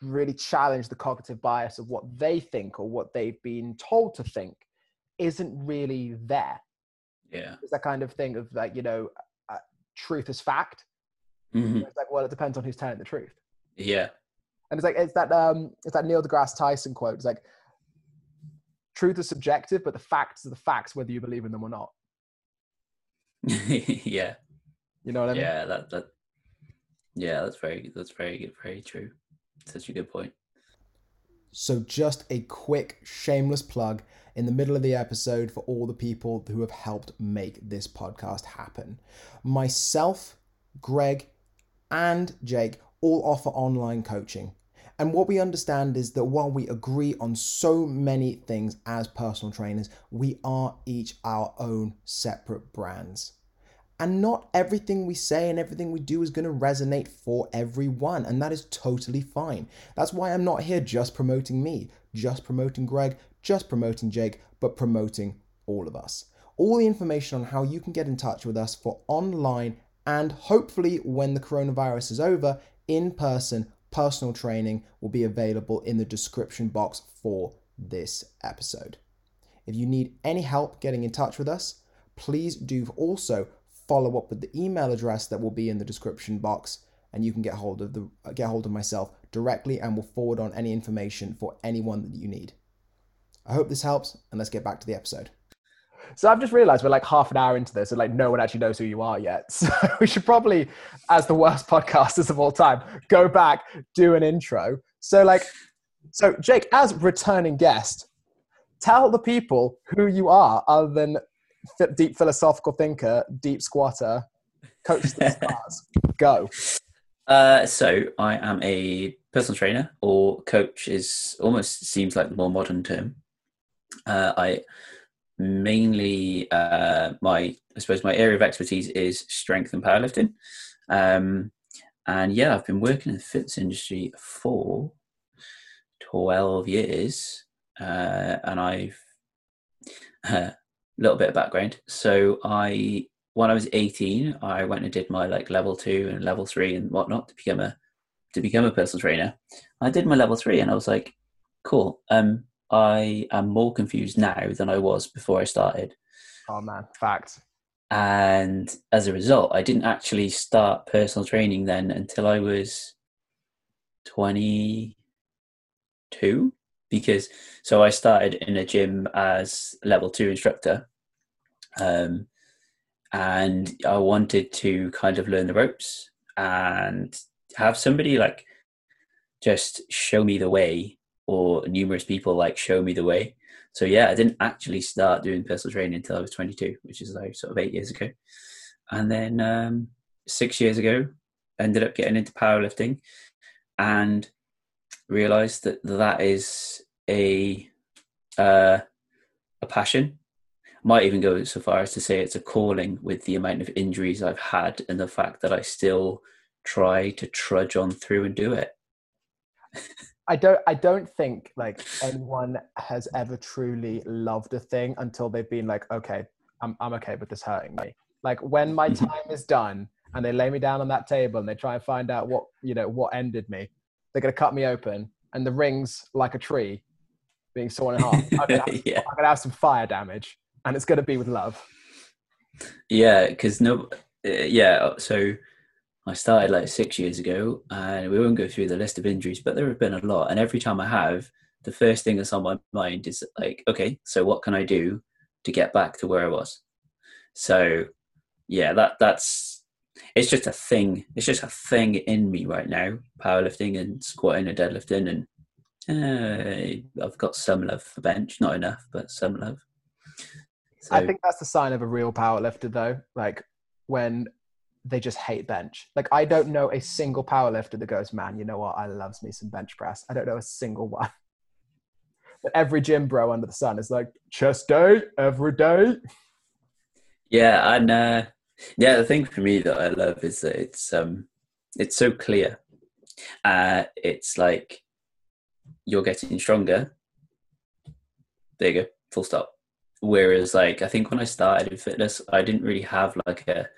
really challenge the cognitive bias of what they think or what they've been told to think isn't really there. Yeah. It's that kind of thing of like you know uh, truth is fact. Mhm. it's like well it depends on who's telling the truth. Yeah. And it's like it's that um it's that neil degrasse tyson quote. It's like truth is subjective but the facts are the facts whether you believe in them or not. Yeah. You know what i mean? Yeah that that yeah that's very that's very good very true. Such a good point. So, just a quick shameless plug in the middle of the episode for all the people who have helped make this podcast happen. Myself, Greg, and Jake all offer online coaching. And what we understand is that while we agree on so many things as personal trainers, we are each our own separate brands. And not everything we say and everything we do is going to resonate for everyone. And that is totally fine. That's why I'm not here just promoting me, just promoting Greg, just promoting Jake, but promoting all of us. All the information on how you can get in touch with us for online and hopefully when the coronavirus is over, in person personal training will be available in the description box for this episode. If you need any help getting in touch with us, please do also follow up with the email address that will be in the description box and you can get hold of the get hold of myself directly and will forward on any information for anyone that you need. I hope this helps and let's get back to the episode. So I've just realized we're like half an hour into this and like no one actually knows who you are yet. So we should probably as the worst podcasters of all time go back do an intro. So like so Jake as returning guest tell the people who you are other than ph- deep philosophical thinker, deep squatter, coach to the stars. Go. Uh, so I am a personal trainer, or coach is almost seems like the more modern term. Uh, I mainly uh, my I suppose my area of expertise is strength and powerlifting. Um, and yeah, I've been working in the fitness industry for twelve years, uh, and I've a little bit of background. So I when I was 18, I went and did my like level two and level three and whatnot to become a to become a personal trainer. I did my level three and I was like, cool. Um, I am more confused now than I was before I started. Oh man, fact. And as a result, I didn't actually start personal training then until I was 22. Because so I started in a gym as level two instructor. Um, and I wanted to kind of learn the ropes and have somebody like just show me the way or numerous people like show me the way. So yeah, I didn't actually start doing personal training until I was 22, which is like sort of eight years ago. And then um, six years ago, ended up getting into powerlifting and realized that that is a uh, a passion. might even go so far as to say it's a calling with the amount of injuries I've had and the fact that I still try to trudge on through and do it. I don't I don't think like anyone has ever truly loved a thing until they've been like, okay, I'm I'm okay with this hurting me. Like when my Mhm. time is done and they lay me down on that table and they try and find out what you know what ended me, they're gonna cut me open and the rings like a tree being sawn in half. I'm gonna have, yeah, I'm gonna have some fire damage and it's gonna be with love. yeah, because no, uh, yeah. So I started like six years ago, and we won't go through the list of injuries, but there have been a lot. And every time I have, the first thing that's on my mind is like, okay, so what can I do to get back to where I was? So, yeah, that that's it's just a thing. It's just a thing in me right now, powerlifting and squatting and deadlifting, and uh, I've got some love for bench, not enough, but some love. So, I think that's the sign of a real powerlifter though. Like when they just hate bench. Like I don't know a single powerlifter that goes, man, you know what? I loves me some bench press. I don't know a single one. But every gym bro under the sun is like chest day every day. Yeah, and uh, yeah, the thing for me that I love is that it's um, it's so clear. Uh, it's like you're getting stronger. There you go, full stop. Whereas, like, I think when I started in fitness, I didn't really have like a,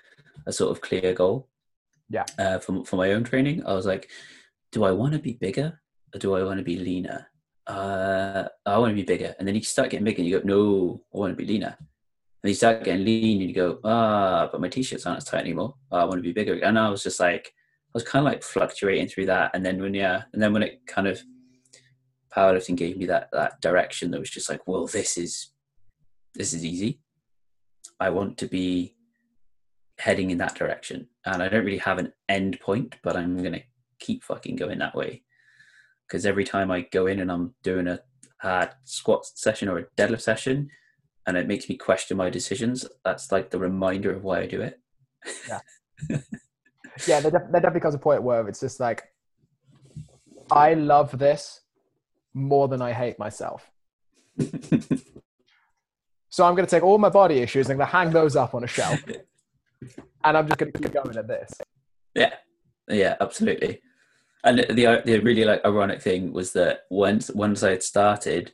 a sort of clear goal. Yeah. Uh, for for my own training, I was like, do I want to be bigger or do I want to be leaner? Uh, I want to be bigger, and then you start getting bigger, and you go, no, I want to be leaner. And you start getting lean, and you go, ah, but my t-shirts aren't as tight anymore. Oh, I want to be bigger. And I was just like, I was kind of like fluctuating through that. And then when yeah, and then when it kind of powerlifting gave me that that direction, that was just like, well, this is this is easy. I want to be heading in that direction, and I don't really have an end point, but I'm gonna keep fucking going that way. Because every time I go in and I'm doing a squat session or a deadlift session, and it makes me question my decisions. That's like the reminder of why I do it. Yeah, there, def- there definitely comes a point where it's just like, I love this more than I hate myself. So I'm going to take all my body issues and I'm going to hang those up on a shelf, and I'm just going to keep going at this. yeah, yeah, absolutely. And the the really like ironic thing was that once once I had started,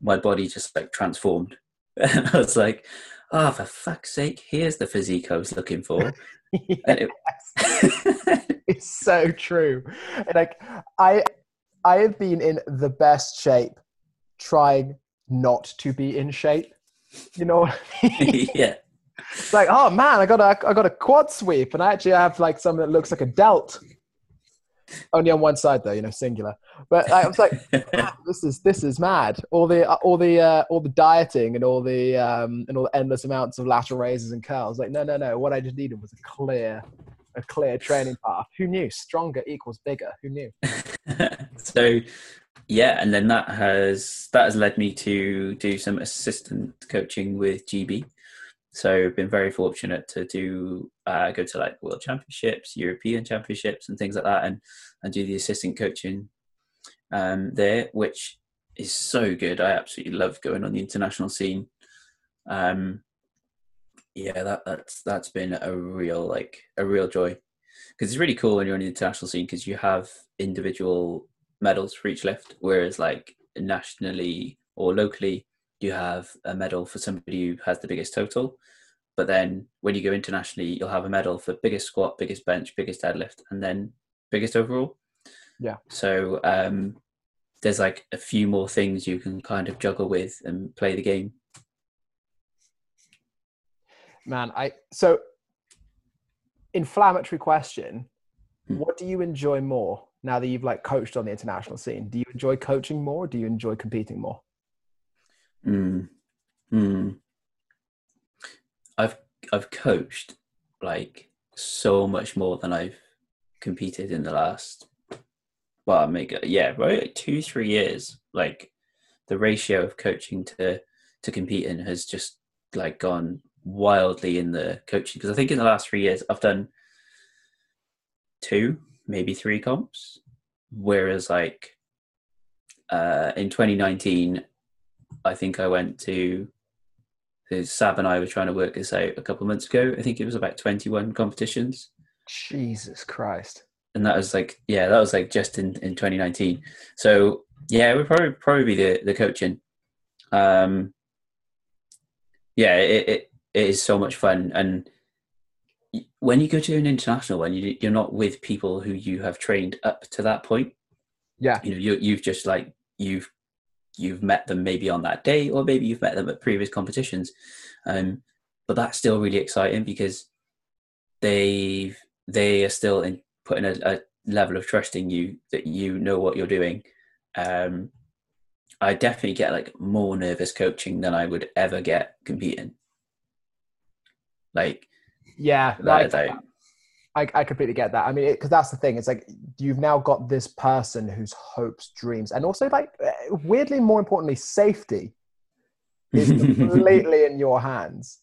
my body just like transformed, and I was like, "Oh, for fuck's sake! Here's the physique I was looking for." It, it's so true. And like I I have been in the best shape trying not to be in shape. You know what I mean? yeah, It's like, oh man, I got a I got a quad sweep and I actually have like something that looks like a delt. Only on one side though, you know, singular. But I was like, this is this is mad. All the all the uh, all the dieting and all the um, and all the endless amounts of lateral raises and curls. Like, no, no, no. What I just needed was a clear a clear training path. Who knew? Stronger equals bigger. Who knew? so yeah and then that has that has led me to do some assistant coaching with gb so I've been very fortunate to do uh, go to like world championships european championships and things like that and and do the assistant coaching um there which is so good. I absolutely love going on the international scene. Um yeah that that's that's been a real like a real joy. Because it's really cool when you're on the international scene because you have individual medals for each lift, whereas like nationally or locally, you have a medal for somebody who has the biggest total. But then when you go internationally, you'll have a medal for biggest squat, biggest bench, biggest deadlift, and then biggest overall. Yeah. So um, there's like a few more things you can kind of juggle with and play the game. Man, I so inflammatory question. Hmm. What do you enjoy more now that you've like coached on the international scene? Do you enjoy coaching more? Or do you enjoy competing more? Mm. Mm. I've I've coached like so much more than I've competed in the last well, make yeah, right, like two three years. Like the ratio of coaching to to competing has just like gone wildly in the coaching because I think in the last three years I've done two, maybe three comps, whereas like uh, in 2019 I think I went to Sab and I were trying to work this out a couple of months ago. I think it was about 21 competitions. Jesus Christ. And that was like, yeah, that was like just in, in 2019. So yeah, it would probably probably be the, the coaching. Um, yeah, it, it, it is so much fun. And when you go to an international one, you, you're not with people who you have trained up to that point. Yeah. You know, you, you've just like, you've you've met them maybe on that day or maybe you've met them at previous competitions. Um, but that's still really exciting because they they are still in putting a, a, level of trust in you that you know what you're doing. Um, i definitely get like more nervous coaching than i would ever get competing. Like yeah like, I, I completely get that. I mean, because that's the thing. It's like you've now got this person whose hopes, dreams, and also like eh, weirdly, more importantly, safety is completely in your hands.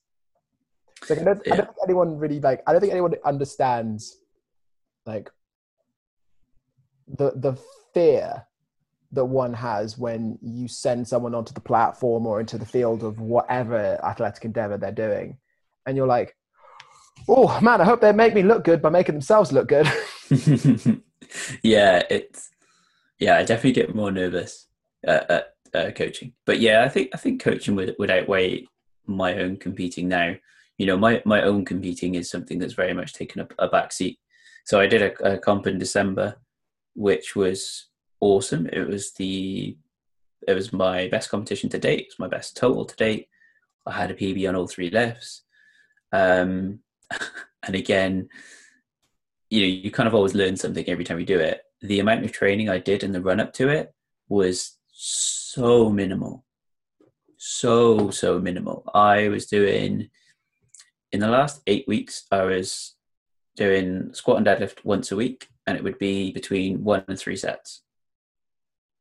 Like, I, don't, yeah. I don't think anyone really like. I don't think anyone understands like the the fear that one has when you send someone onto the platform or into the field of whatever athletic endeavor they're doing, and you're like, oh man, I hope they make me look good by making themselves look good. yeah, it's yeah, I definitely get more nervous at, at uh, coaching, but yeah, I think I think coaching would would outweigh my own competing now. You know, my my own competing is something that's very much taken up a back seat. So I did a, a comp in December, which was awesome. It was the it was my best competition to date. It was my best total to date. I had a PB on all three lifts. Um, and again, you know, you kind of always learn something every time you do it. The amount of training I did in the run up to it was so minimal. So, so minimal. I was doing, in the last eight weeks, I was doing squat and deadlift once a week, and it would be between one and three sets.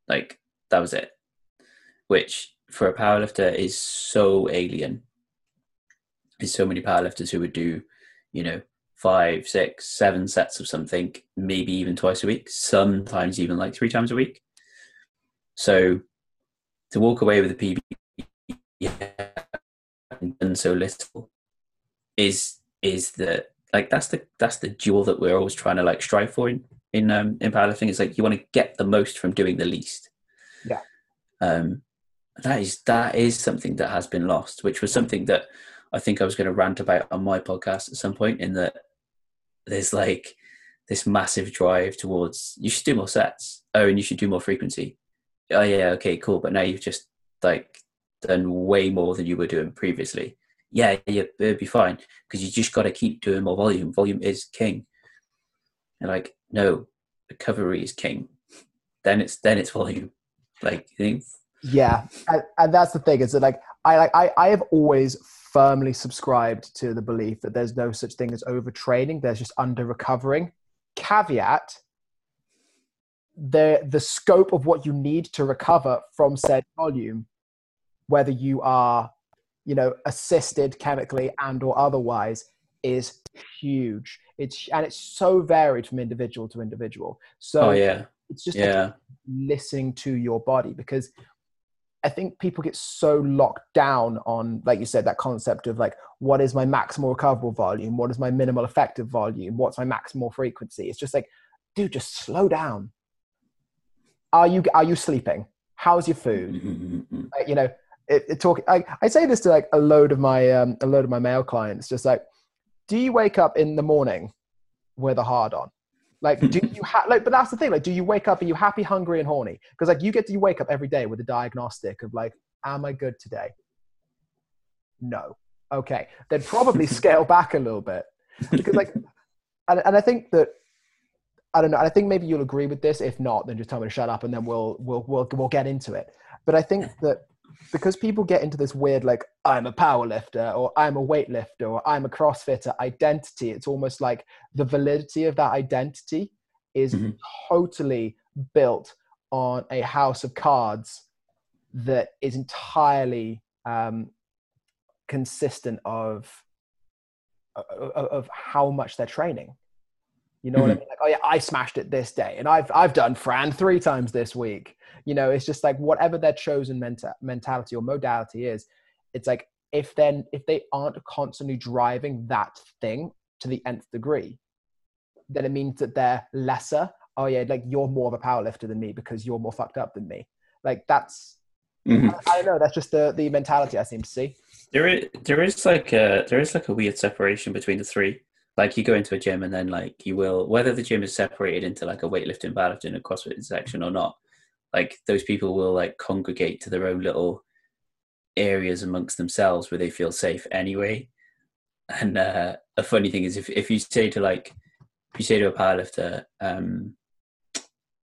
Like, that was it. Which, for a powerlifter, is so alien. There's so many powerlifters who would do you know, five, six, seven sets of something, maybe even twice a week, sometimes even like three times a week. So to walk away with a PB yeah, and so little is is the like that's the that's the jewel that we're always trying to like strive for in in um in powerlifting. It's like you want to get the most from doing the least. Yeah. Um that is that is something that has been lost, which was something that I think I was going to rant about on my podcast at some point in that there's like this massive drive towards you should do more sets. Oh, and you should do more frequency. Oh yeah, okay, cool. But now you've just like done way more than you were doing previously. Yeah, yeah, it'd be fine because you just got to keep doing more volume. Volume is king. And like, no, recovery is king. Then it's then it's volume. Like? Yeah, and, and that's the thing is that like I like I I have always firmly subscribed to the belief that there's no such thing as overtraining, there's just under recovering. Caveat the the scope of what you need to recover from said volume, whether you are, you know, assisted chemically and or otherwise, is huge. It's and it's so varied from individual to individual. So oh, yeah. it's just yeah. Listening to your body because I think people get so locked down on, like you said, that concept of like, what is my maximal recoverable volume? What is my minimal effective volume? What's my maximal frequency? It's just like, dude, just slow down. Are you are you sleeping? How's your food? like, you know, it, it talk. I, I say this to like a load of my um, a load of my male clients. Just like, do you wake up in the morning with a hard on? Like, do you have like? But that's the thing. Like, do you wake up? Are you happy, hungry, and horny? Because like, you get to you wake up every day with a diagnostic of like, am I good today? No. Okay, then probably scale back a little bit because like, and, and I think that I don't know. I think maybe you'll agree with this. If not, then just tell me to shut up, and then we'll we'll we'll we'll get into it. But I think that because people get into this weird like i'm a power lifter or i'm a weightlifter or i'm a crossfitter identity it's almost like the validity of that identity is mm-hmm. totally built on a house of cards that is entirely um, consistent of, of, of how much they're training you know mm-hmm. what I mm-hmm. mean? Like, oh yeah, I smashed it this day, and I've I've done Fran three times this week. You know, it's just like whatever their chosen menta- mentality or modality is, it's like if then if they aren't constantly driving that thing to the nth degree, then it means that they're lesser. Oh yeah, like you're more of a powerlifter than me because you're more fucked up than me. Like that's Mhm. I, I don't know. That's just the the mentality I seem to see. There is there is like a there is like a weird separation between the three. Like you go into a gym and then like you will whether the gym is separated into like a weightlifting, powerlifting, and a CrossFit section or not. Like those people will like congregate to their own little areas amongst themselves where they feel safe anyway. And uh, a funny thing is if if you say to like if you say to a powerlifter, um,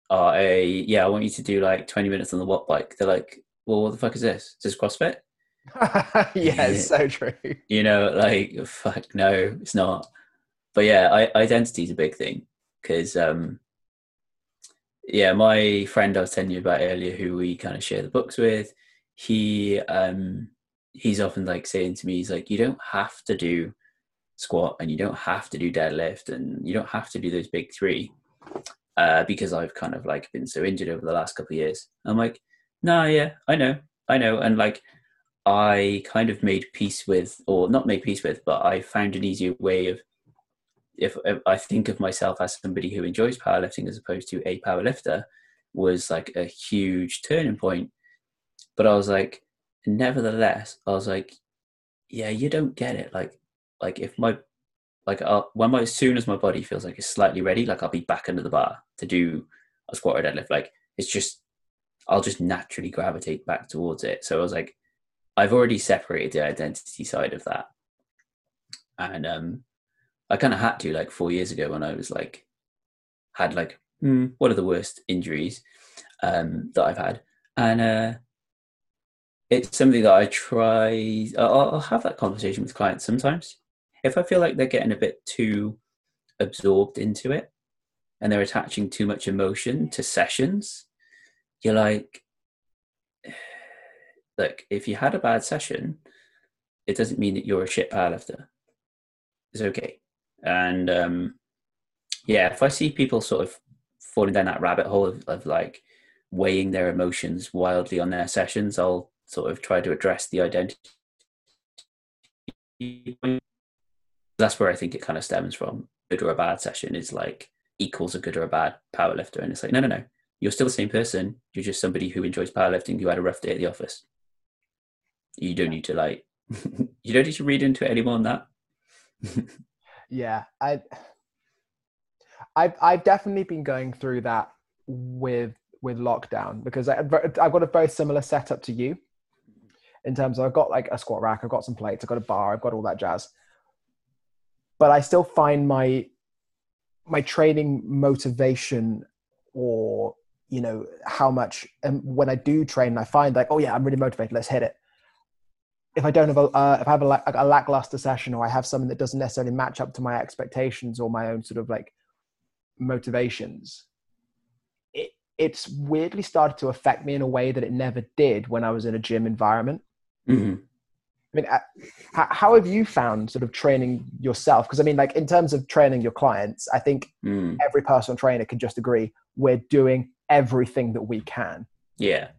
oh, I, yeah, I want you to do like 20 minutes on the watt bike. They're like, well, what the fuck is this? Is this CrossFit? yeah, it's so true. you know like fuck no it's not but yeah I, identity is a big thing because um yeah my friend i was telling you about earlier who we kind of share the books with he um he's often like saying to me he's like you don't have to do squat and you don't have to do deadlift and you don't have to do those big three uh because i've kind of like been so injured over the last couple of years. I'm like nah, yeah i know i know. And like I kind of made peace with, or not made peace with, but I found an easier way of, if, if I think of myself as somebody who enjoys powerlifting as opposed to a powerlifter, was like a huge turning point. But I was like, nevertheless, I was like, yeah, you don't get it. Like, like if my, like I'll, when my, as soon as my body feels like it's slightly ready, like I'll be back under the bar to do a squat or deadlift. Like it's just, I'll just naturally gravitate back towards it. So I was like, I've already separated the identity side of that. And um, I kind of had to like four years ago when I was like, had like, hmm, what are the worst injuries um, that I've had? And uh, it's something that I try, I'll, I'll have that conversation with clients sometimes. If I feel like they're getting a bit too absorbed into it and they're attaching too much emotion to sessions, you're like, look, if you had a bad session, it doesn't mean that you're a shit powerlifter. It's okay. And um, yeah, if I see people sort of falling down that rabbit hole of, of like weighing their emotions wildly on their sessions, I'll sort of try to address the identity. That's where I think it kind of stems from. Good or a bad session is like equals a good or a bad powerlifter. And it's like, no, no, no. You're still the same person. You're just somebody who enjoys powerlifting who had a rough day at the office you don't need to like you don't need to read into it any more than that yeah i I've, I've definitely been going through that with with lockdown because I, I've got a very similar setup to you in terms of I've got like a squat rack, I've got some plates, I've got a bar, I've got all that jazz. But I still find my my training motivation or you know how much and when I do train, I find like oh yeah, I'm really motivated, let's hit it if I don't have a, uh, if I have a, a, lackluster session or I have something that doesn't necessarily match up to my expectations or my own sort of like motivations, it, it's weirdly started to affect me in a way that it never did when I was in a gym environment. Mm-hmm. I mean, uh, how have you found sort of training yourself? Because I mean, like in terms of training your clients, I think mm. every personal trainer can just agree we're doing everything that we can. Yeah.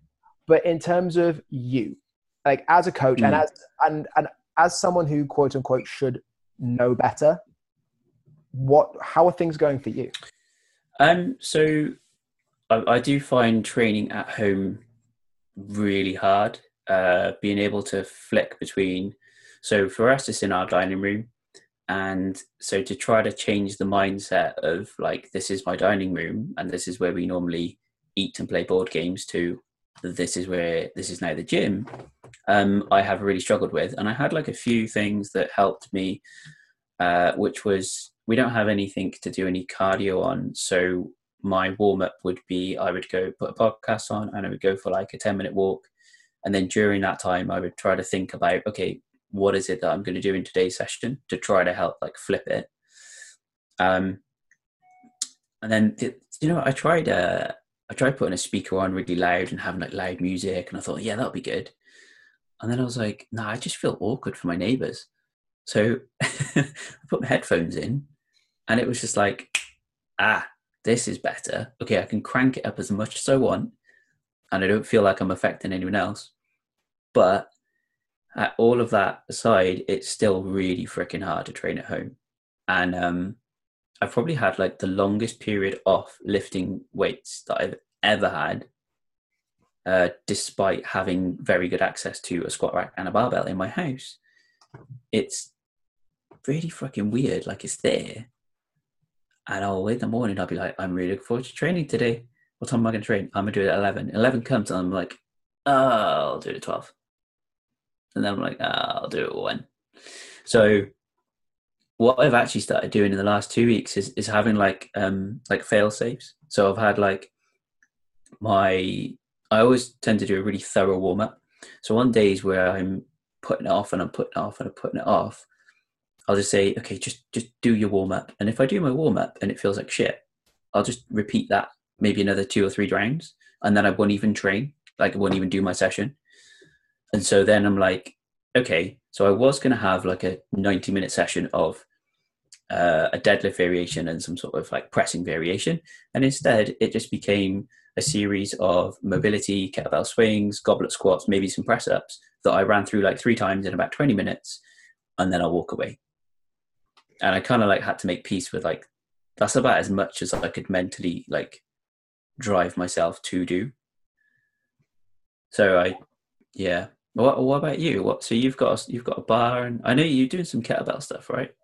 But in terms of you, like as a coach mm. and as and and as someone who quote unquote should know better what how are things going for you um so i, I do find training at home really hard uh being able to flick between so for us it's in our dining room and so to try to change the mindset of like this is my dining room and this is where we normally eat and play board games to this is where this is now the gym um, I have really struggled with. And I had like a few things that helped me, uh, which was we don't have anything to do any cardio on. So my warm up would be I would go put a podcast on and I would go for like a 10 minute walk. And then during that time, I would try to think about, okay, what is it that I'm going to do in today's session to try to help like flip it. Um, and then, you know, I tried, uh, I tried putting a speaker on really loud and having like loud music, and I thought, yeah, that'll be good. And then I was like, nah, I just feel awkward for my neighbors. So I put my headphones in and it was just like, ah, this is better. Okay, I can crank it up as much as I want and I don't feel like I'm affecting anyone else. But at all of that aside, it's still really freaking hard to train at home. And um, I've probably had like the longest period off lifting weights that I've ever had, uh, despite having very good access to a squat rack and a barbell in my house. It's really fucking weird. Like it's there. And I'll wait in the morning, I'll be like, I'm really looking forward to training today. What time am I going to train? I'm going to do it at 11. 11 comes and I'm like, oh, I'll do it at 12 and then I'm like, ah, I'll do it when. So what I've actually started doing in the last two weeks is is having like um like fail safes. So I've had like my I always tend to do a really thorough warm up. So on days where I'm putting it off and I'm putting it off and I'm putting it off, I'll just say, okay, just just do your warm up. And if I do my warm up and it feels like shit, I'll just repeat that maybe another two or three rounds, and then I won't even train. Like I won't even do my session. And so then I'm like, okay, so I was going to have like a 90 minute session of uh, a deadlift variation and some sort of like pressing variation. And instead, it just became a series of mobility, kettlebell swings, goblet squats, maybe some press ups that I ran through like three times in about 20 minutes. And then I'll walk away. And I kind of like had to make peace with like, that's about as much as I could mentally like drive myself to do. So I, yeah, what, what about you? What? So you've got a, you've got a bar, and I know you're doing some kettlebell stuff, right?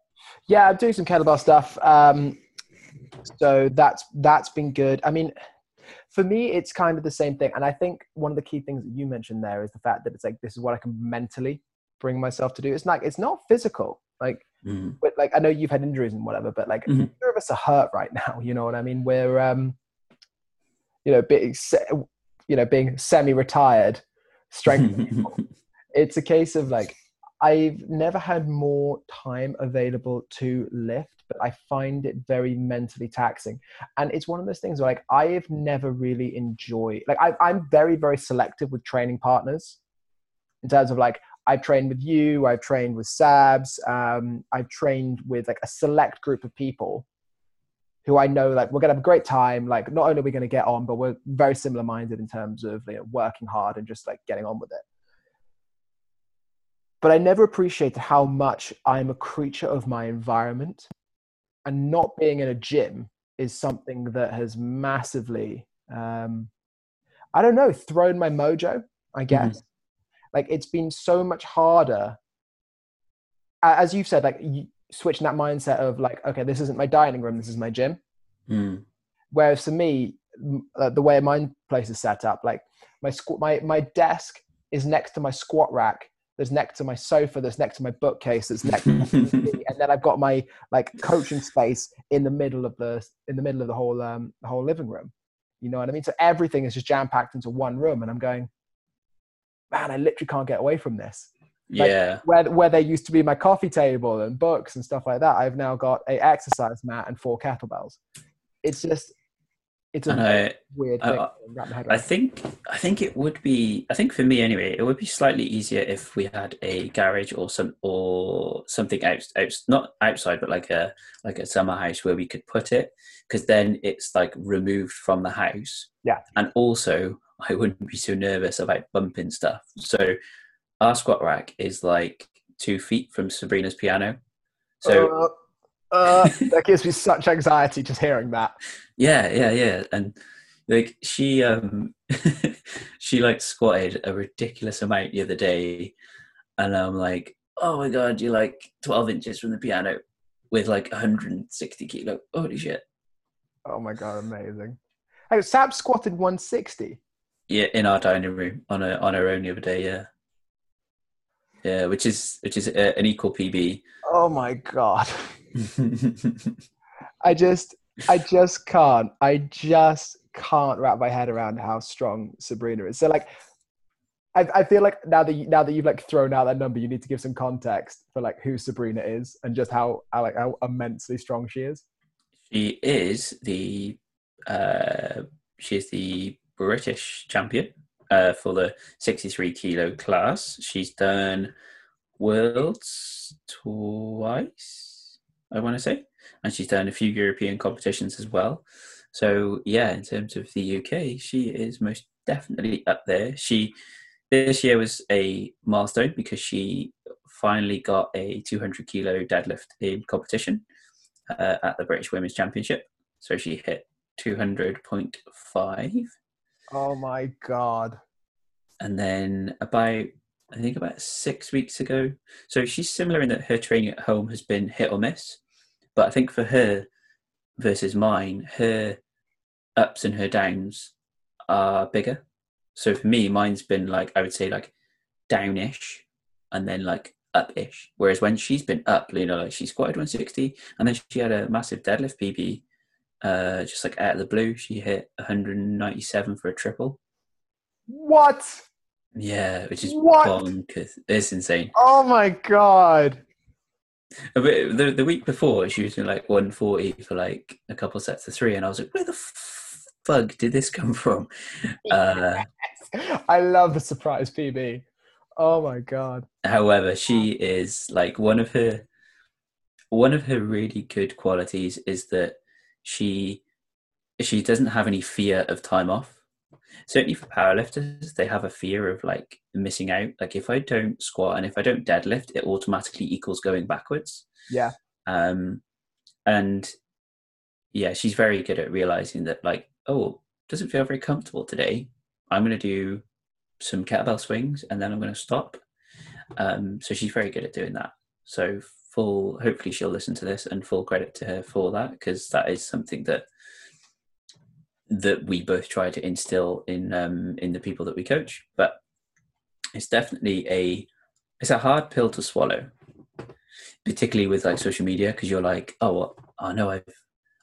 Yeah, I'm doing some kettlebell stuff. Um, so that's that's been good. I mean, for me, it's kind of the same thing, and I think one of the key things that you mentioned there is the fact that it's like this is what I can mentally bring myself to do. It's like it's not physical, like. Mm. But like I know you've had injuries and whatever, but like mm-hmm. neither of us are hurt right now. You know what I mean? We're um, you know, being you know, being semi-retired strength it's a case of like I've never had more time available to lift, but I find it very mentally taxing. And it's one of those things where like I've never really enjoyed like I, I'm very, very selective with training partners in terms of like I've trained with you, I've trained with Sabs, um, I've trained with like a select group of people who I know like we're gonna have a great time. Like not only are we gonna get on, but we're very similar minded in terms of you know, working hard and just like getting on with it. But I never appreciated how much I'm a creature of my environment, and not being in a gym is something that has massively, um, I don't know, thrown my mojo. I mm-hmm. guess. Mm-hmm. Like it's been so much harder as you've said, like you, switching that mindset of like, okay, this isn't my dining room, this is my gym. Mm. Whereas for me, uh, the way my place is set up, like my squ- my my desk is next to my squat rack. There's next to my sofa. There's next to my bookcase. There's next, and then I've got my like coaching space in the middle of the in the middle of the whole um the whole living room. You know what I mean? So everything is just jam packed into one room, and I'm going, man, I literally can't get away from this. Like yeah. Where where there used to be my coffee table and books and stuff like that, I've now got a exercise mat and four kettlebells. It's just it's a I, weird thing. I, I think I think it would be I think for me anyway, it would be slightly easier if we had a garage or some or something out, out not outside but like a like a summer house where we could put it because then it's like removed from the house. Yeah. And also I wouldn't be so nervous about bumping stuff. So our squat rack is like two feet from Sabrina's piano. So uh, uh, that gives me such anxiety just hearing that. Yeah, yeah, yeah, and like she um she like squatted a ridiculous amount the other day, and I'm like, oh my god, you're like 12 inches from the piano with like 160 kilo. Holy shit! Oh my god, amazing. Hey, Sab squatted 160. Yeah, in our dining room on a on her own the other day. Yeah. Yeah, which is which is a, an equal PB. Oh my god! I just I just can't. I just can't wrap my head around how strong Sabrina is. So like, I, I feel like now that you, now that you've like thrown out that number, you need to give some context for like who Sabrina is and just how, how like how immensely strong she is. She is the uh, she is the British champion uh, for the 63 kilo class. She's done worlds twice, I want to say, and she's done a few European competitions as well. So yeah, in terms of the UK, she is most definitely up there. She this year was a milestone because she finally got a 200 kilo deadlift in competition uh, at the British Women's Championship. So she hit 200.5. Oh my god! And then about I think about six weeks ago. So she's similar in that her training at home has been hit or miss. But I think for her versus mine, her ups and her downs are bigger. So for me, mine's been like I would say like downish and then like up-ish. Whereas when she's been up, you know, like she squatted 160 and then she had a massive deadlift PB, uh, just like out of the blue. She hit 197 for a triple. What? Yeah, which is What? bonkers. It's insane. Oh my god! Bit- The the week before, she was doing like 140 for like a couple sets of three, and I was like, "Where the fuck did this come from?" Uh, I love the surprise PB. Oh my god! however, she is like one of her one of her really good qualities is that she she doesn't have any fear of time off. Certainly for powerlifters, they have a fear of like missing out. Like if I don't squat and if I don't deadlift, it automatically equals going backwards. Yeah. Um, and yeah, she's very good at realizing that, like, oh, doesn't feel very comfortable today. I'm going to do some kettlebell swings and then I'm going to stop. Um, so she's very good at doing that. So full, hopefully she'll listen to this and full credit to her for that because that is something that that we both try to instill in um, in the people that we coach. But it's definitely a it's a hard pill to swallow particularly with like social media because you're like oh well, i know i've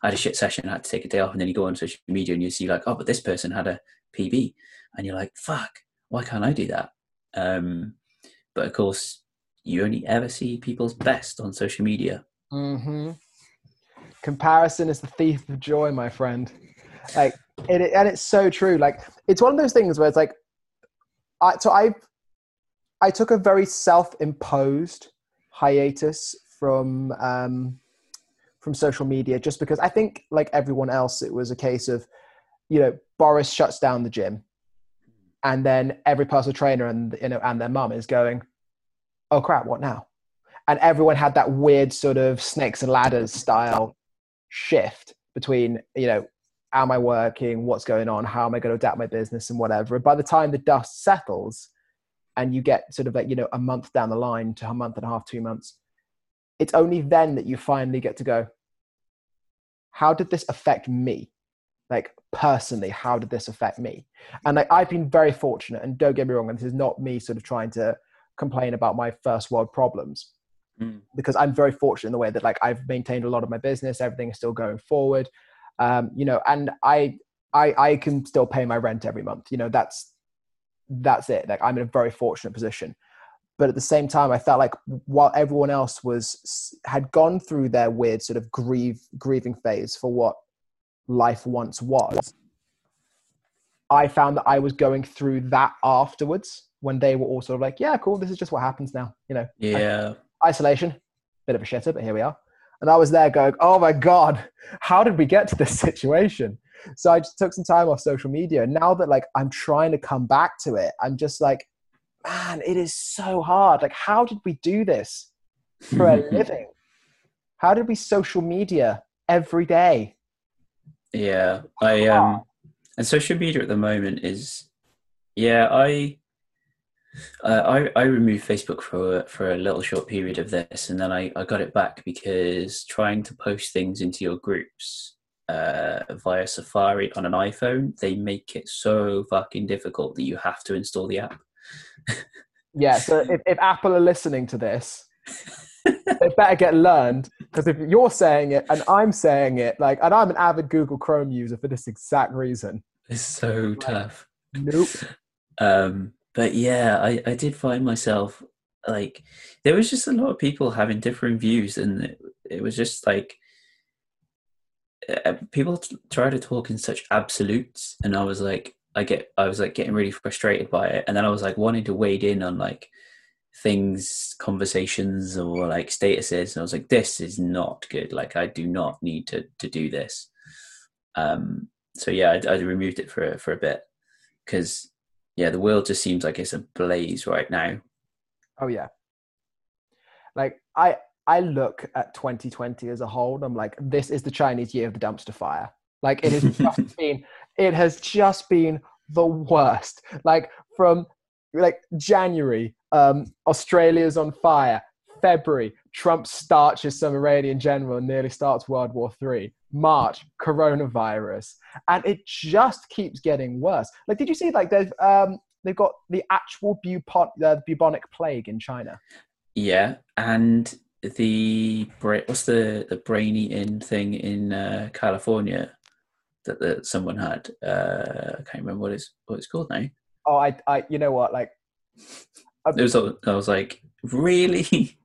I had a shit session i had to take a day off and then you go on social media and you see like oh but this person had a pb and you're like fuck why can't i do that um but of course you only ever see people's best on social media Mm-hmm. Comparison is the thief of joy, my friend. Like it, and it's so true. Like it's one of those things where it's like, I so I, I took a very self-imposed hiatus from um, from social media just because I think like everyone else, it was a case of, you know, Boris shuts down the gym, and then every personal trainer and you know and their mum is going, oh crap, what now? and everyone had that weird sort of snakes and ladders style shift between you know am i working? What's going on? How am i going to adapt my business and whatever? By the time the dust settles and you get sort of like you know a month down the line to a month and a half two months it's only then that you finally get to go how did this affect me? Like personally how did this affect me? And like i've been very fortunate and don't get me wrong and this is not me sort of trying to complain about my first world problems Mm. because I'm very fortunate in the way that like I've maintained a lot of my business, everything is still going forward, um, you know, and I I I can still pay my rent every month. You know, that's that's it. Like I'm in a very fortunate position. But at the same time, I felt like while everyone else was had gone through their weird sort of grieve grieving phase for what life once was, I found that I was going through that afterwards when they were all sort of like, yeah, cool, this is just what happens now. You know, yeah isolation, bit of a shitter, but here we are. And I was there going, oh my God, how did we get to this situation? So I just took some time off social media. And now that like I'm trying to come back to it, I'm just like, man, it is so hard. Like, how did we do this for a living? How did we social media every day? Yeah, I um, and social media at the moment is, yeah, I, uh, I I removed Facebook for for a little short period of this, and then I I got it back because trying to post things into your groups uh via Safari on an iPhone, they make it so fucking difficult that you have to install the app. Yeah. So if, if Apple are listening to this, they better get learned because if you're saying it and I'm saying it, like, and I'm an avid Google Chrome user for this exact reason. It's so tough. Nope. Um, but yeah, I, I did find myself like there was just a lot of people having different views, and it, it was just like people t- try to talk in such absolutes, and I was like, I get, I was like getting really frustrated by it, and then I was like wanting to wade in on like things, conversations, or like statuses, and I was like, this is not good. Like, I do not need to to do this. Um, so yeah, I, I removed it for for a bit because yeah, the world just seems like it's ablaze right now. Oh yeah. Like I I look at 2020 as a whole and I'm like, this is the Chinese year of the dumpster fire. Like it has just been it has just been the worst. Like from like January, um, Australia's on fire. February, Trump starches some Iranian general and nearly starts World War Three. March, coronavirus, and it just keeps getting worse. Like, did you see? Like, they've um, they've got the actual bubon- uh, bubonic plague in China. Yeah, and the what's the the brain eating thing in uh, California that, that someone had? Uh, I can't remember what it's what it's called now. Oh, I, I, you know what? Like, it was. I was like, really?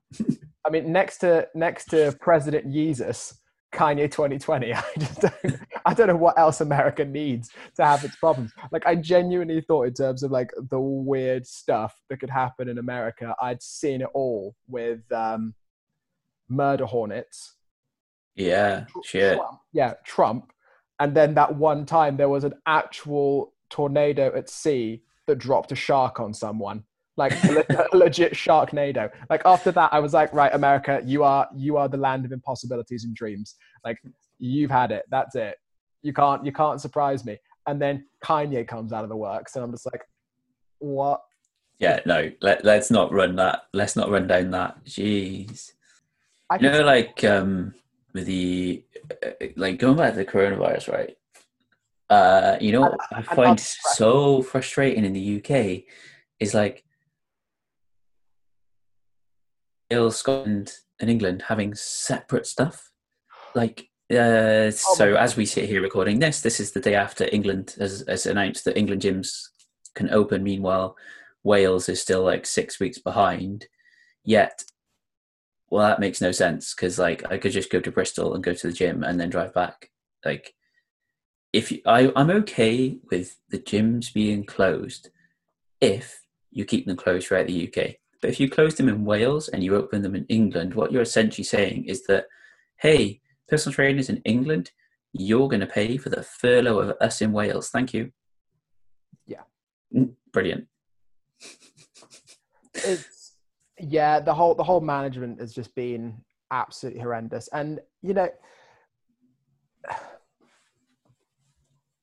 I mean, next to next to President Jesus, Kanye 2020. I just don't, I don't know what else America needs to have its problems. Like I genuinely thought in terms of like the weird stuff that could happen in America, I'd seen it all with um, murder hornets. Yeah, shit. Trump, yeah, Trump. And then that one time there was an actual tornado at sea that dropped a shark on someone like a legit sharknado. Like after that i was like right america you are you are the land of impossibilities and dreams. Like you've had it. That's it. You can't you can't surprise me. And then kanye comes out of the works and i'm just like what? Yeah no let, let's not run that let's not run down that. Jeez. I you know like um with the uh, like going back to the coronavirus right? Uh you know I, I find so frustrating in the uk is like Wales, Scotland, and England having separate stuff. Like, uh, oh so as we sit here recording this, this is the day after England has, has announced that England gyms can open. Meanwhile, Wales is still like six weeks behind. Yet, well, that makes no sense because like I could just go to Bristol and go to the gym and then drive back. Like, if you, I, I'm okay with the gyms being closed if you keep them closed throughout the UK. But if you close them in Wales and you open them in England, what you're essentially saying is that, hey, personal trainers in England, you're going to pay for the furlough of us in Wales. Thank you. Yeah. Mm, brilliant. it's yeah, the whole the whole management has just been absolutely horrendous, and you know,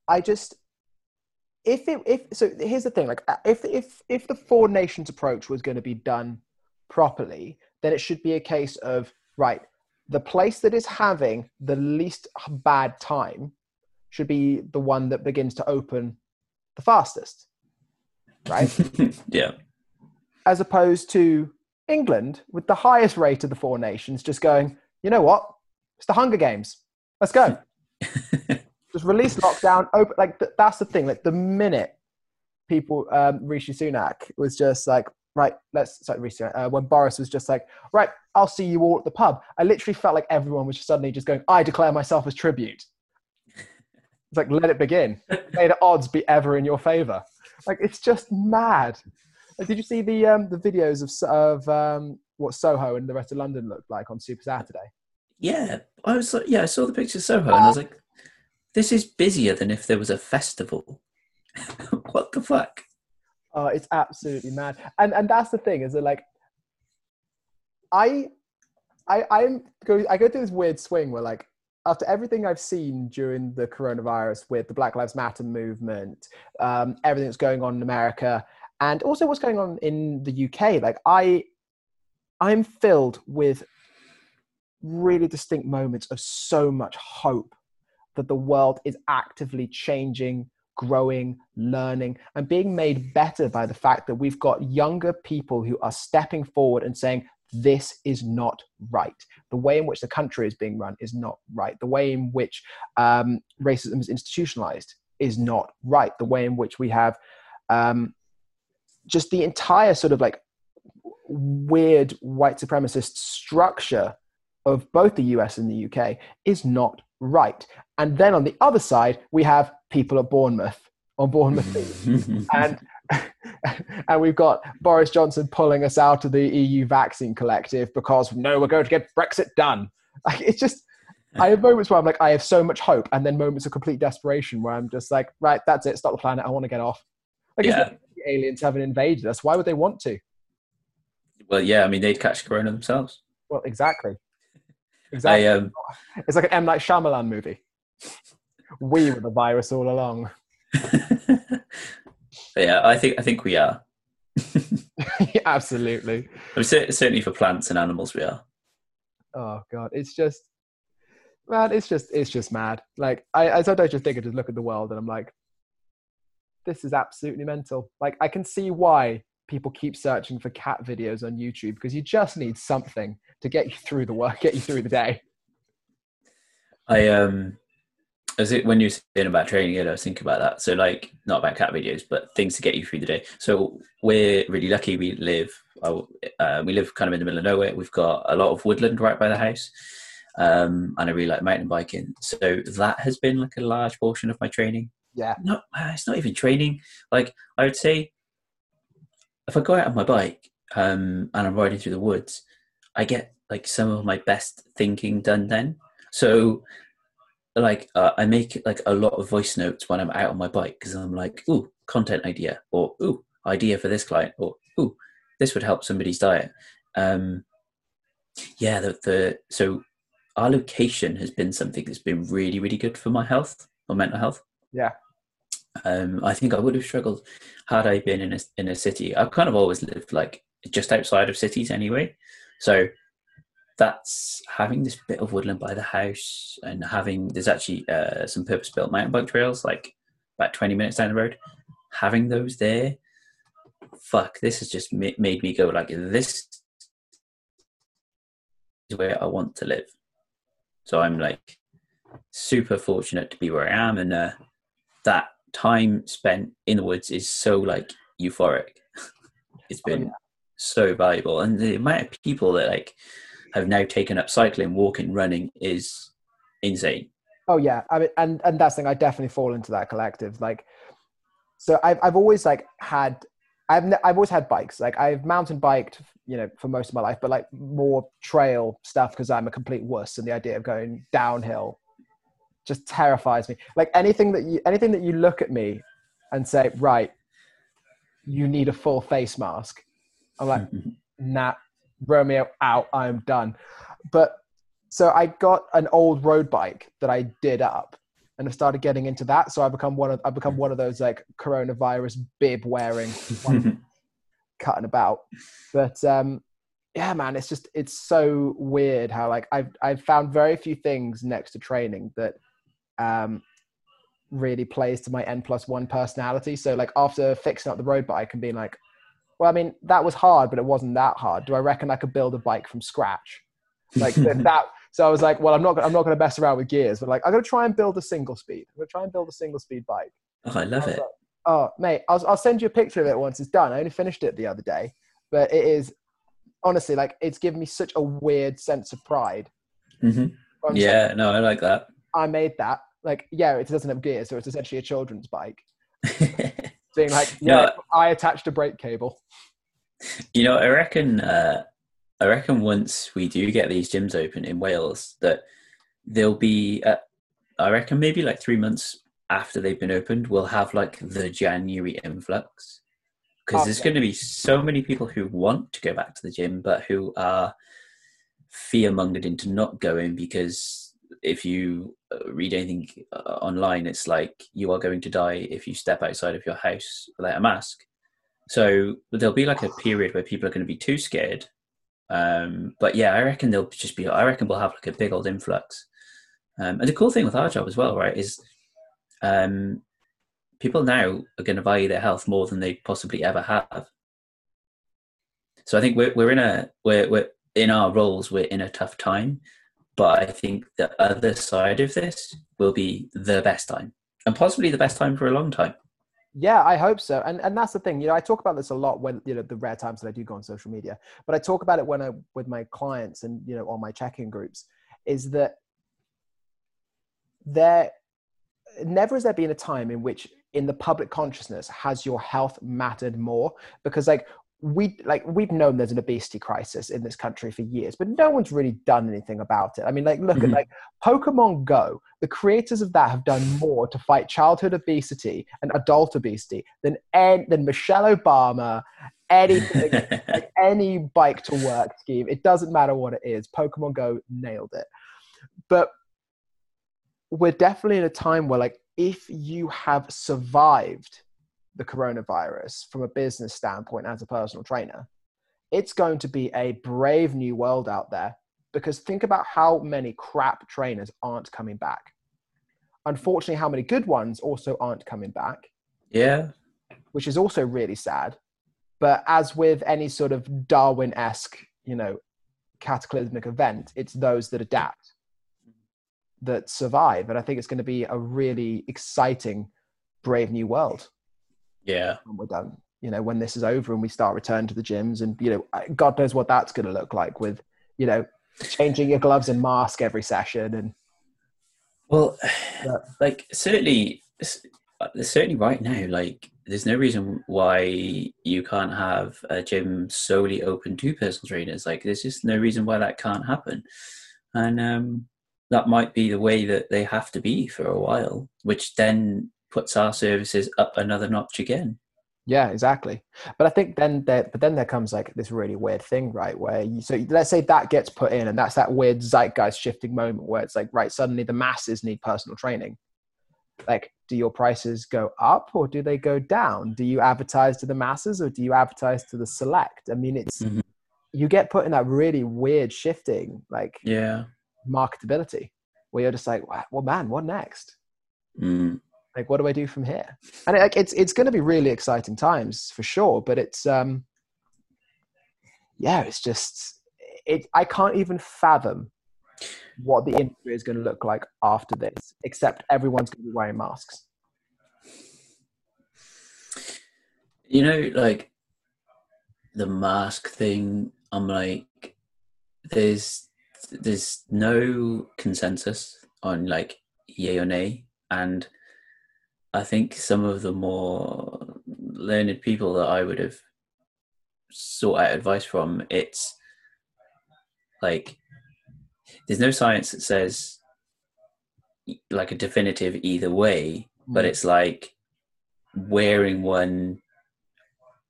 I just if it if so here's the thing like uh, if if if the four nations approach was going to be done properly then it should be a case of right the place that is having the least bad time should be the one that begins to open the fastest right? Yeah. As opposed to england with the highest rate of the four nations just going you know what? It's the hunger games. Let's go just release lockdown. Open like th- that's the thing. Like the minute people, um, Rishi Sunak was just like, right, let's sorry, Rishi, uh, when Boris was just like, right, I'll see you all at the pub. I literally felt like everyone was just suddenly just going, I declare myself as tribute. It's like let it begin. May the odds be ever in your favor. Like it's just mad. Like, did you see the um, the videos of of um, what Soho and the rest of London looked like on Super Saturday? Yeah, I was like, yeah, I saw the picture of Soho and I was like, this is busier than if there was a festival. what the fuck? Oh, it's absolutely mad. And and that's the thing, is that like I I I'm go I go through this weird swing where like after everything I've seen during the coronavirus with the Black Lives Matter movement, um, everything that's going on in America, and also what's going on in the UK, like I I'm filled with really distinct moments of so much hope that the world is actively changing, growing, learning, and being made better by the fact that we've got younger people who are stepping forward and saying, this is not right. The way in which the country is being run is not right. The way in which um, racism is institutionalized is not right. The way in which we have um, just the entire sort of like weird white supremacist structure of both the US and the UK is not right. And then on the other side, we have people at Bournemouth on Bournemouth. and and we've got Boris Johnson pulling us out of the EU vaccine collective because no, we're going to get Brexit done. Like, it's just, I have moments where I'm like, I have so much hope, and then moments of complete desperation where I'm just like, right, that's it, stop the planet, I want to get off. Like, yeah. aliens haven't invaded us. Why would they want to? Well, yeah, I mean they'd catch corona themselves. Well, exactly. Exactly. I, um, It's like an M Night Shyamalan movie. We were the virus all along. yeah, I think I think we are. Absolutely. I mean, certainly for plants and animals, we are. Oh god, it's just man, it's just it's just mad. Like I, I sometimes just think I just look at the world and I'm like, this is absolutely mental. Like I can see why people keep searching for cat videos on YouTube because you just need something to get you through the work, get you through the day. I um, as it when you were saying about training, I was thinking about that. So like, not about cat videos, but things to get you through the day. So we're really lucky. We live, uh, we live kind of in the middle of nowhere. We've got a lot of woodland right by the house, um, and I really like mountain biking. So that has been like a large portion of my training. Yeah. No, uh, it's not even training. Like I would say, if I go out on my bike um, and I'm riding through the woods, I get like some of my best thinking done then. So like uh, I make like a lot of voice notes when I'm out on my bike because I'm like, ooh, content idea, or ooh, idea for this client, or ooh, this would help somebody's diet. Um, yeah, the, the so our location has been something that's been really, really good for my health or mental health. Yeah. Um, I think I would have struggled had I been in a in a city. I've kind of always lived like just outside of cities anyway, so that's having this bit of woodland by the house and having there's actually uh, some purpose built mountain bike trails like about 20 minutes down the road. Having those there fuck this has just made me go like this is where i want to live. So i'm like super fortunate to be where i am and uh, that time spent in the woods is so like euphoric it's been yeah. so valuable and the amount of people that like have now taken up cycling, walking, running is insane. Oh yeah, I mean, and and that's the thing. I definitely fall into that collective. Like, so I've I've always like had, I've I've always had bikes. Like I've mountain biked, you know, for most of my life, but like more trail stuff because I'm a complete wuss, and the idea of going downhill just terrifies me. Like anything that you anything that you look at me and say, right, you need a full face mask. I'm like, nah, Romeo out, I'm done. But so I got an old road bike that I did up and I started getting into that. So I become one of I become one of those like coronavirus bib wearing cutting about. But um yeah, man, it's just it's so weird how like I've I've found very few things next to training that um really plays to my N plus one personality. So like after fixing up the road bike and being like, well, I mean, that was hard, but it wasn't that hard. Do I reckon I could build a bike from scratch? Like that. So I was like, well, I'm not, I'm not going to mess around with gears, but like, I'm going to try and build a single speed. I'm going to try and build a single speed bike. oh, I love it. Oh, mate, I'll, I'll send you a picture of it once it's done. I only finished it the other day, but it is honestly like it's given me such a weird sense of pride. hmm like, Yeah, no, I like that. I made that. Like, yeah, it doesn't have gears, so it's essentially a children's bike. Being like, No, I attached a brake cable. you know, I reckon, uh, I reckon once we do get these gyms open in Wales, that there'll be, uh, I reckon maybe like three months after they've been opened, we'll have like the January influx because Oh, there's yeah. going to be so many people who want to go back to the gym, but who are fear mongered into not going because if you uh, read anything uh, online, it's like you are going to die if you step outside of your house without a mask. So there'll be like a period where people are going to be too scared. Um, but yeah, I reckon there'll just be. I reckon we'll have like a big old influx. Um, and the cool thing with our job as well, right, is um, people now are going to value their health more than they possibly ever have. So I think we're we're in a we're we're in our roles we're in a tough time, but I think the other side of this will be the best time and possibly the best time for a long time. Yeah, I hope so. And and that's the thing. You know, I talk about this a lot when you know the rare times that I do go on social media, but I talk about it when I with my clients and you know on my check-in groups. Is that there never has there been a time in which in the public consciousness has your health mattered more because like we like we've known there's an obesity crisis in this country for years, but no one's really done anything about it. I mean, like look Mhm. at like Pokemon Go. The creators of that have done more to fight childhood obesity and adult obesity than an- than Michelle Obama, anything, like any bike to work scheme. It doesn't matter what it is. Pokemon Go nailed it. But we're definitely in a time where like if you have survived the coronavirus from a business standpoint as a personal trainer, it's going to be a brave new world out there because think about how many crap trainers aren't coming back. Unfortunately, how many good ones also aren't coming back, yeah, which is also really sad. But as with any sort of Darwin esque, you know, cataclysmic event, it's those that adapt that survive. And I think it's going to be a really exciting, brave new world yeah. when we're done. You know, when this is over and we start returning to the gyms, and you know, God knows what that's going to look like with, you know, changing your gloves and mask every session. And Well, Yeah. like certainly, uh, certainly right now, like there's no reason why you can't have a gym solely open to personal trainers. Like there's just no reason why that can't happen, and um, that might be the way that they have to be for a while, which then puts our services up another notch again. yeah, exactly. But I think then there, but then there comes like this really weird thing, right? Where you, so let's say that gets put in, and that's that weird zeitgeist shifting moment where it's like, right, suddenly the masses need personal training. Like, do your prices go up or do they go down? Do you advertise to the masses or do you advertise to the select? I mean, it's Mhm. you get put in that really weird shifting like Yeah. marketability where you're just like, "Wow, well, man, what next? Mm. Like, what do I do from here? And it, like, it's it's going to be really exciting times for sure. But it's um, yeah, it's just it. I can't even fathom what the industry is going to look like after this, except everyone's going to be wearing masks. You know, like the mask thing. I'm like, there's there's no consensus on like yay or nay, and I think some of the more learned people that I would have sought out advice from, it's like there's no science that says like a definitive either way, but Mm. it's like wearing one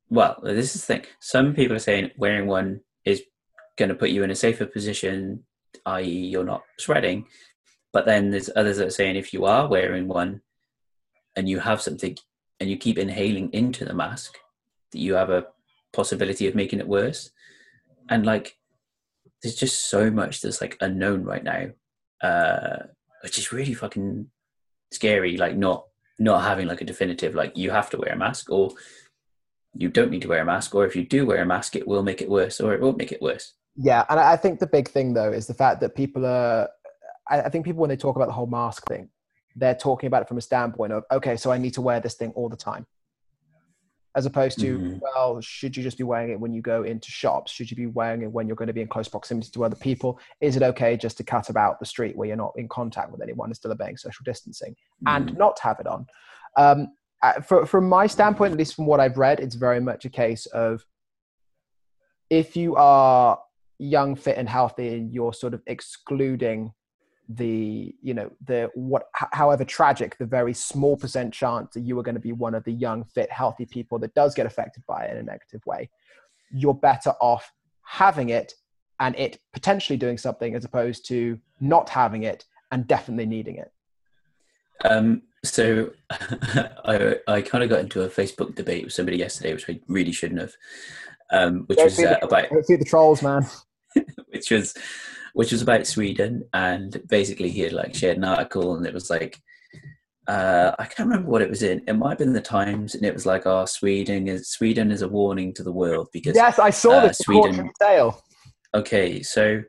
well this is the thing some people are saying wearing one is going to put you in a safer position i.e you're not sweating but then there's others that are saying if you are wearing one and you have something and you keep inhaling into the mask that you have a possibility of making it worse and like there's just so much that's like unknown right now uh which is really fucking scary like not not having like a definitive like you have to wear a mask or you don't need to wear a mask or if you do wear a mask it will make it worse or it won't make it worse Yeah, and I think the big thing though is the fact that people are. I think people when they talk about the whole mask thing, they're talking about it from a standpoint of okay, so I need to wear this thing all the time, as opposed to Mhm. well, should you just be wearing it when you go into shops? Should you be wearing it when you're going to be in close proximity to other people? Is it okay just to cut about the street where you're not in contact with anyone and still obeying social distancing and Mm. not have it on? Um, uh, for, from my standpoint, at least from what I've read, it's very much a case of if you are young, fit, and healthy, and you're sort of excluding the, you know, the what, however tragic, the very small percent chance that you are going to be one of the young, fit, healthy people that does get affected by it in a negative way, you're better off having it and it potentially doing something as opposed to not having it and definitely needing it. um so i i kind of got into a facebook debate with somebody yesterday which i really shouldn't have um which Don't was uh, the- about Don't the trolls, man. which was which was about Sweden, and basically he had like shared an article, and it was like uh, I can't remember what it was in. It might have been the Times, and it was like, "Oh, Sweden is Sweden is a warning to the world because Yes, I saw uh, this. Sweden. Sale. okay, so."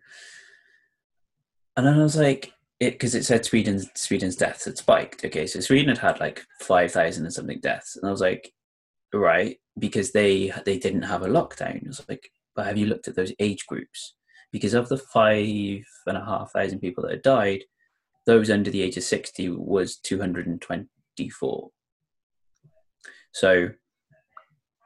And then I was like, it because it said Sweden's Sweden's deaths had spiked. Okay, so Sweden had had like five thousand and something deaths, and I was like, right, because they they didn't have a lockdown. I was like, but have you looked at those age groups? Because of the five and a half thousand people that had died, those under the age of sixty was two hundred and twenty four. So,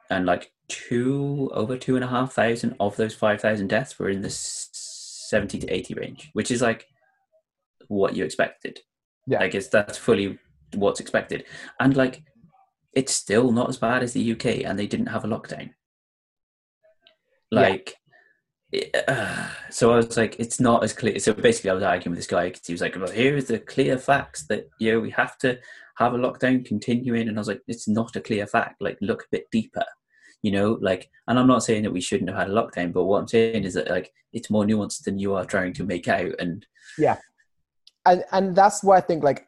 and like two over two and a half thousand of those five thousand deaths were in the seventy to eighty range, which is like what you expected. Yeah. I guess that's fully what's expected, and like it's still not as bad as the UK, and they didn't have a lockdown. Like, uh, so I was like, it's not as clear. So basically, I was arguing with this guy because he was like, "Well, here is the clear facts that you know we have to have a lockdown continuing," and I was like, "It's not a clear fact. Like, look a bit deeper." You know, like, and I'm not saying that we shouldn't have had a lockdown, but what I'm saying is that like it's more nuanced than you are trying to make out, and yeah, and and that's why I think like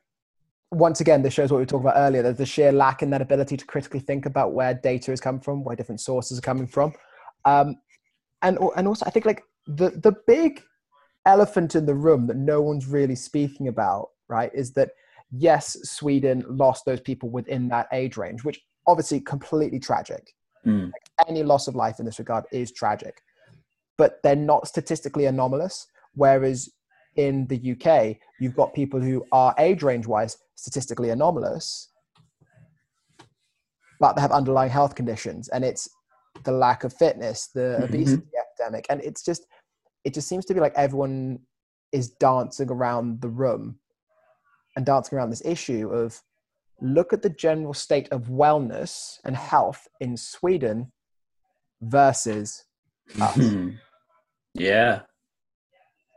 once again this shows what we talking about earlier. There's the sheer lack in that ability to critically think about where data has come from, where different sources are coming from, um, and and also I think like the the big elephant in the room that no one's really speaking about, right, is that yes, Sweden lost those people within that age range, which obviously completely tragic. Mm. Any loss of life in this regard is tragic, but they're not statistically anomalous. Whereas in the UK, you've got people who are age range wise statistically anomalous, but they have underlying health conditions, and it's the lack of fitness, the Mhm. obesity epidemic, and it's just it just seems to be like everyone is dancing around the room and dancing around this issue of look at the general state of wellness and health in Sweden versus us. yeah,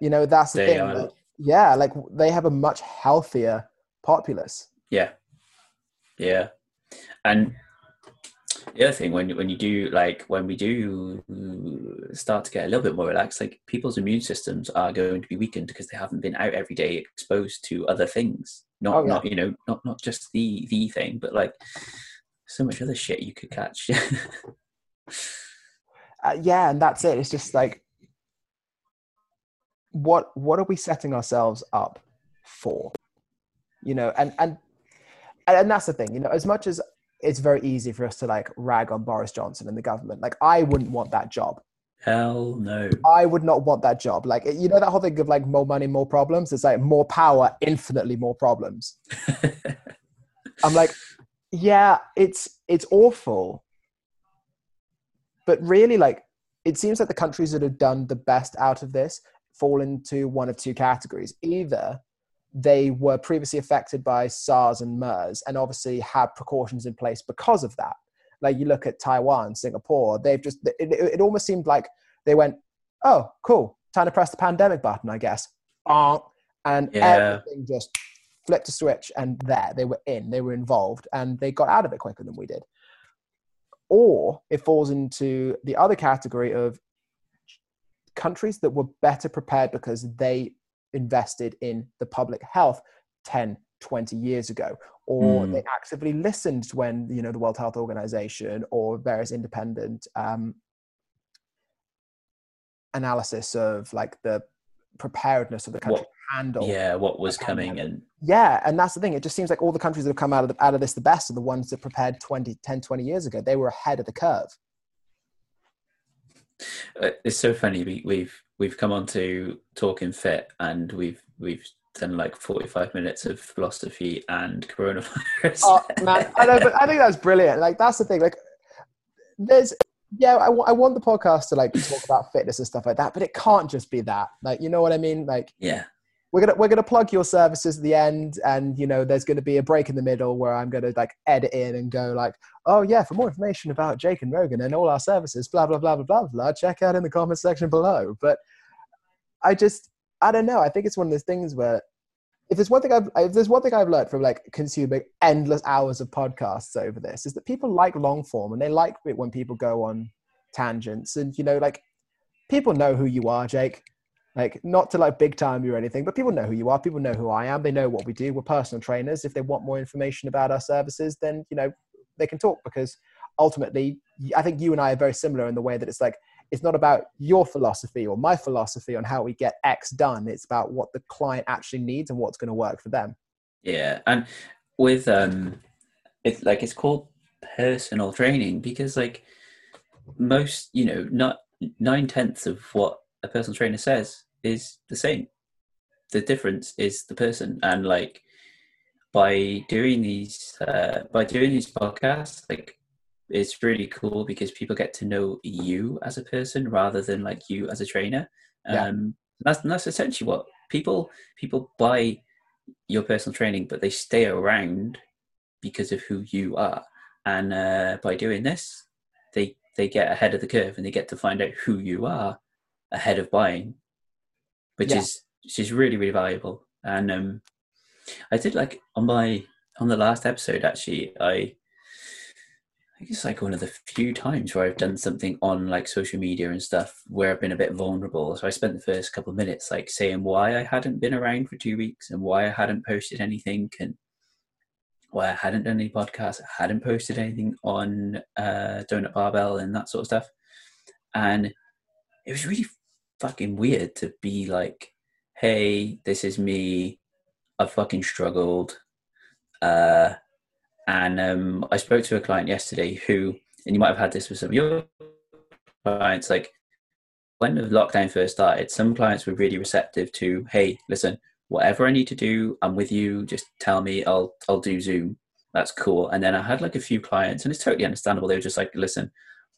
You know, that's the They thing. that- yeah, like they have a much healthier populace. Yeah, yeah, and the other thing when when you do like when we do start to get a little bit more relaxed, like people's immune systems are going to be weakened because they haven't been out every day exposed to other things. Not Oh, yeah. not you know not not just the the thing, but like so much other shit you could catch. Uh, yeah, and that's it. It's just like, what what are we setting ourselves up for? You know, and and and, and that's the thing. You know, as much as it's very easy for us to like rag on Boris Johnson and the government, like I wouldn't want that job. Hell no. I would not want that job. Like you know that whole thing of like more money, more problems. It's like more power, infinitely more problems. I'm like, yeah, it's it's awful. But really, like, it seems like the countries that have done the best out of this fall into one of two categories. Either they were previously affected by SARS and MERS and obviously had precautions in place because of that. Like you look at Taiwan, Singapore, they've just, it, it, almost seemed like they went, oh, cool, time to press the pandemic button, I guess. And Yeah. everything just flipped a switch and there they were in, they were involved, and they got out of it quicker than we did. Or it falls into the other category of countries that were better prepared because they invested in the public health 10, 20 years ago, or Mm. they actively listened when you know the World Health Organization or various independent um, analysis of like the preparedness of the country What- to handle yeah, what was coming pandemic. and yeah, and that's the thing. It just seems like all the countries that have come out of, the, out of this the best are the ones that prepared 20, 10, 20 years ago. They were ahead of the curve. Uh, it's so funny. We, we've we've come on to talking fit, and we've we've done like forty five minutes of philosophy and coronavirus. Oh, man, I know, but I think that's brilliant. Like, that's the thing. Like, there's, yeah, I I want the podcast to like talk about fitness and stuff like that, but it can't just be that. Like, you know what I mean? Like, yeah, we're gonna we're gonna plug your services at the end, and you know, there's gonna be a break in the middle where I'm gonna like edit in and go like, oh yeah, for more information about Jake and Rogan and all our services, blah blah blah blah blah blah, check out in the comment section below. But I just I don't know. I think it's one of those things where if there's one thing I've if there's one thing I've learned from like consuming endless hours of podcasts over this is that people like long form and they like it when people go on tangents and you know like people know who you are, Jake. Like not to like big time you or anything, but people know who you are. People know who I am. They know what we do. We're personal trainers. If they want more information about our services, then you know they can talk because ultimately, I think you and I are very similar in the way that it's like it's not about your philosophy or my philosophy on how we get X done. It's about what the client actually needs and what's going to work for them. yeah, and with um, it's like it's called personal training because like most you know not nine tenths of what a personal trainer says is the same. The difference is the person, and like by doing these uh, by doing these podcasts, like it's really cool because people get to know you as a person rather than like you as a trainer. Yeah. Um, that's that's essentially what people people buy your personal training, but they stay around because of who you are. And uh, by doing this, they they get ahead of the curve and they get to find out who you are ahead of buying, which Yeah. is which is really really valuable. And um, I did like on my on the last episode actually I I think it's like one of the few times where I've done something on like social media and stuff where I've been a bit vulnerable. So I spent the first couple of minutes like saying why I hadn't been around for two weeks and why I hadn't posted anything and why I hadn't done any podcasts, I hadn't posted anything on uh, Donut Barbell and that sort of stuff. And it was really fucking weird to be like, hey, this is me. I've fucking struggled. Uh, and um, I spoke to a client yesterday who, and you might have had this with some of your clients, like when the lockdown first started, some clients were really receptive to, hey, listen, whatever I need to do, I'm with you. Just tell me, I'll I'll do Zoom. That's cool. And then I had like a few clients, and it's totally understandable. They were just like, listen,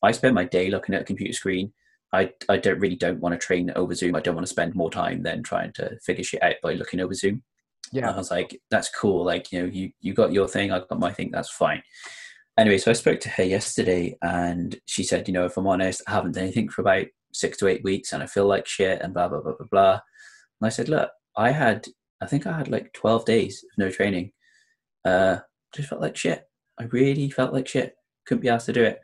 I spend my day looking at a computer screen. I, I don't really don't want to train over Zoom. I don't want to spend more time than trying to figure shit out by looking over Zoom. And I was like, that's cool. Like, you know, you, you got your thing, I got my thing, that's fine. Anyway, so I spoke to her yesterday and she said, you know, if I'm honest, I haven't done anything for about six to eight weeks and I feel like shit and blah, blah, blah, blah, blah. And I said, look, I had, I think I had like 12 days of no training. Uh, just felt like shit. I really felt like shit. Couldn't be asked to do it.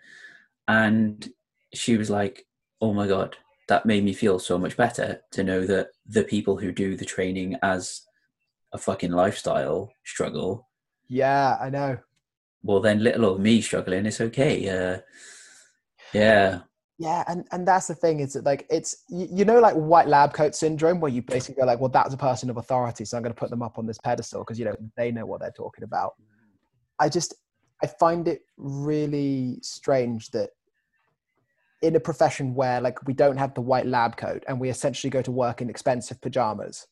And she was like, oh my God, that made me feel so much better to know that the people who do the training as a fucking lifestyle struggle, Yeah, I know. well, then little old me struggling it's okay. Uh, yeah, Yeah, and and that's the thing is that like it's you, you know like white lab coat syndrome where you basically go like, well, that's a person of authority, so I'm going to put them up on this pedestal because you know they know what they're talking about. I just I find it really strange that in a profession where like we don't have the white lab coat and we essentially go to work in expensive pajamas.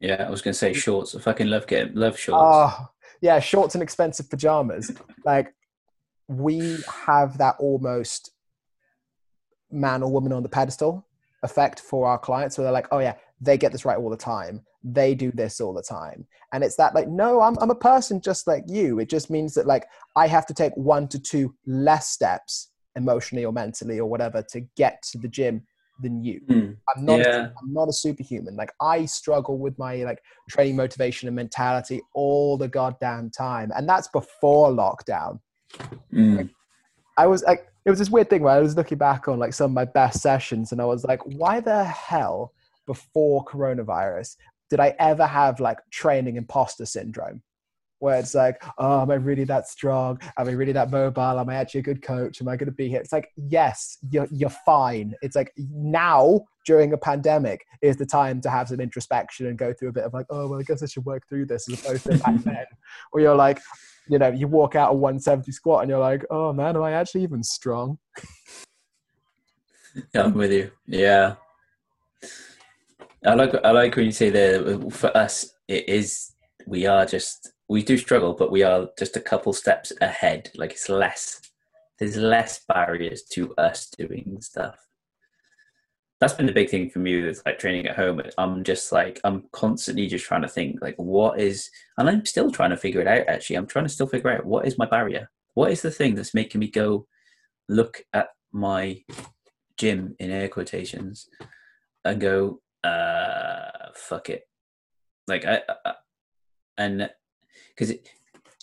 yeah. I was gonna say shorts. I fucking love getting love shorts. Oh, yeah, shorts and expensive pajamas. like we have that almost man or woman on the pedestal effect for our clients where they're like, oh yeah, they get this right all the time. They do this all the time. And it's that like, no, I'm I'm a person just like you. It just means that like I have to take one to two less steps emotionally or mentally or whatever to get to the gym than you. Mm, I'm not. Yeah. A, I'm not a superhuman. Like I struggle with my like training motivation and mentality all the goddamn time, and that's before lockdown. mm, I was like, it was this weird thing where I was looking back on like some of my best sessions, and I was like, why the hell before coronavirus did I ever have like training imposter syndrome? Where it's like, oh, am I really that strong? Am I really that mobile? Am I actually a good coach? Am I going to be here? It's like, yes, you're, you're fine. It's like now during a pandemic is the time to have some introspection and go through a bit of like, oh, well, I guess I should work through this as opposed to back then. Or you're like, you know, you walk out a 170 squat and you're like, oh man, am I actually even strong? yeah, I'm with you. Yeah, I like I like when you say that. For us, it is we are just we do struggle, but we are just a couple steps ahead. Like it's less. There's less barriers to us doing stuff. That's been the big thing for me with like training at home. I'm just like I'm constantly just trying to think like what is, and I'm still trying to figure it out. Actually, I'm trying to still figure out what is my barrier. What is the thing that's making me go look at my gym in air quotations and go uh fuck it like i, I and because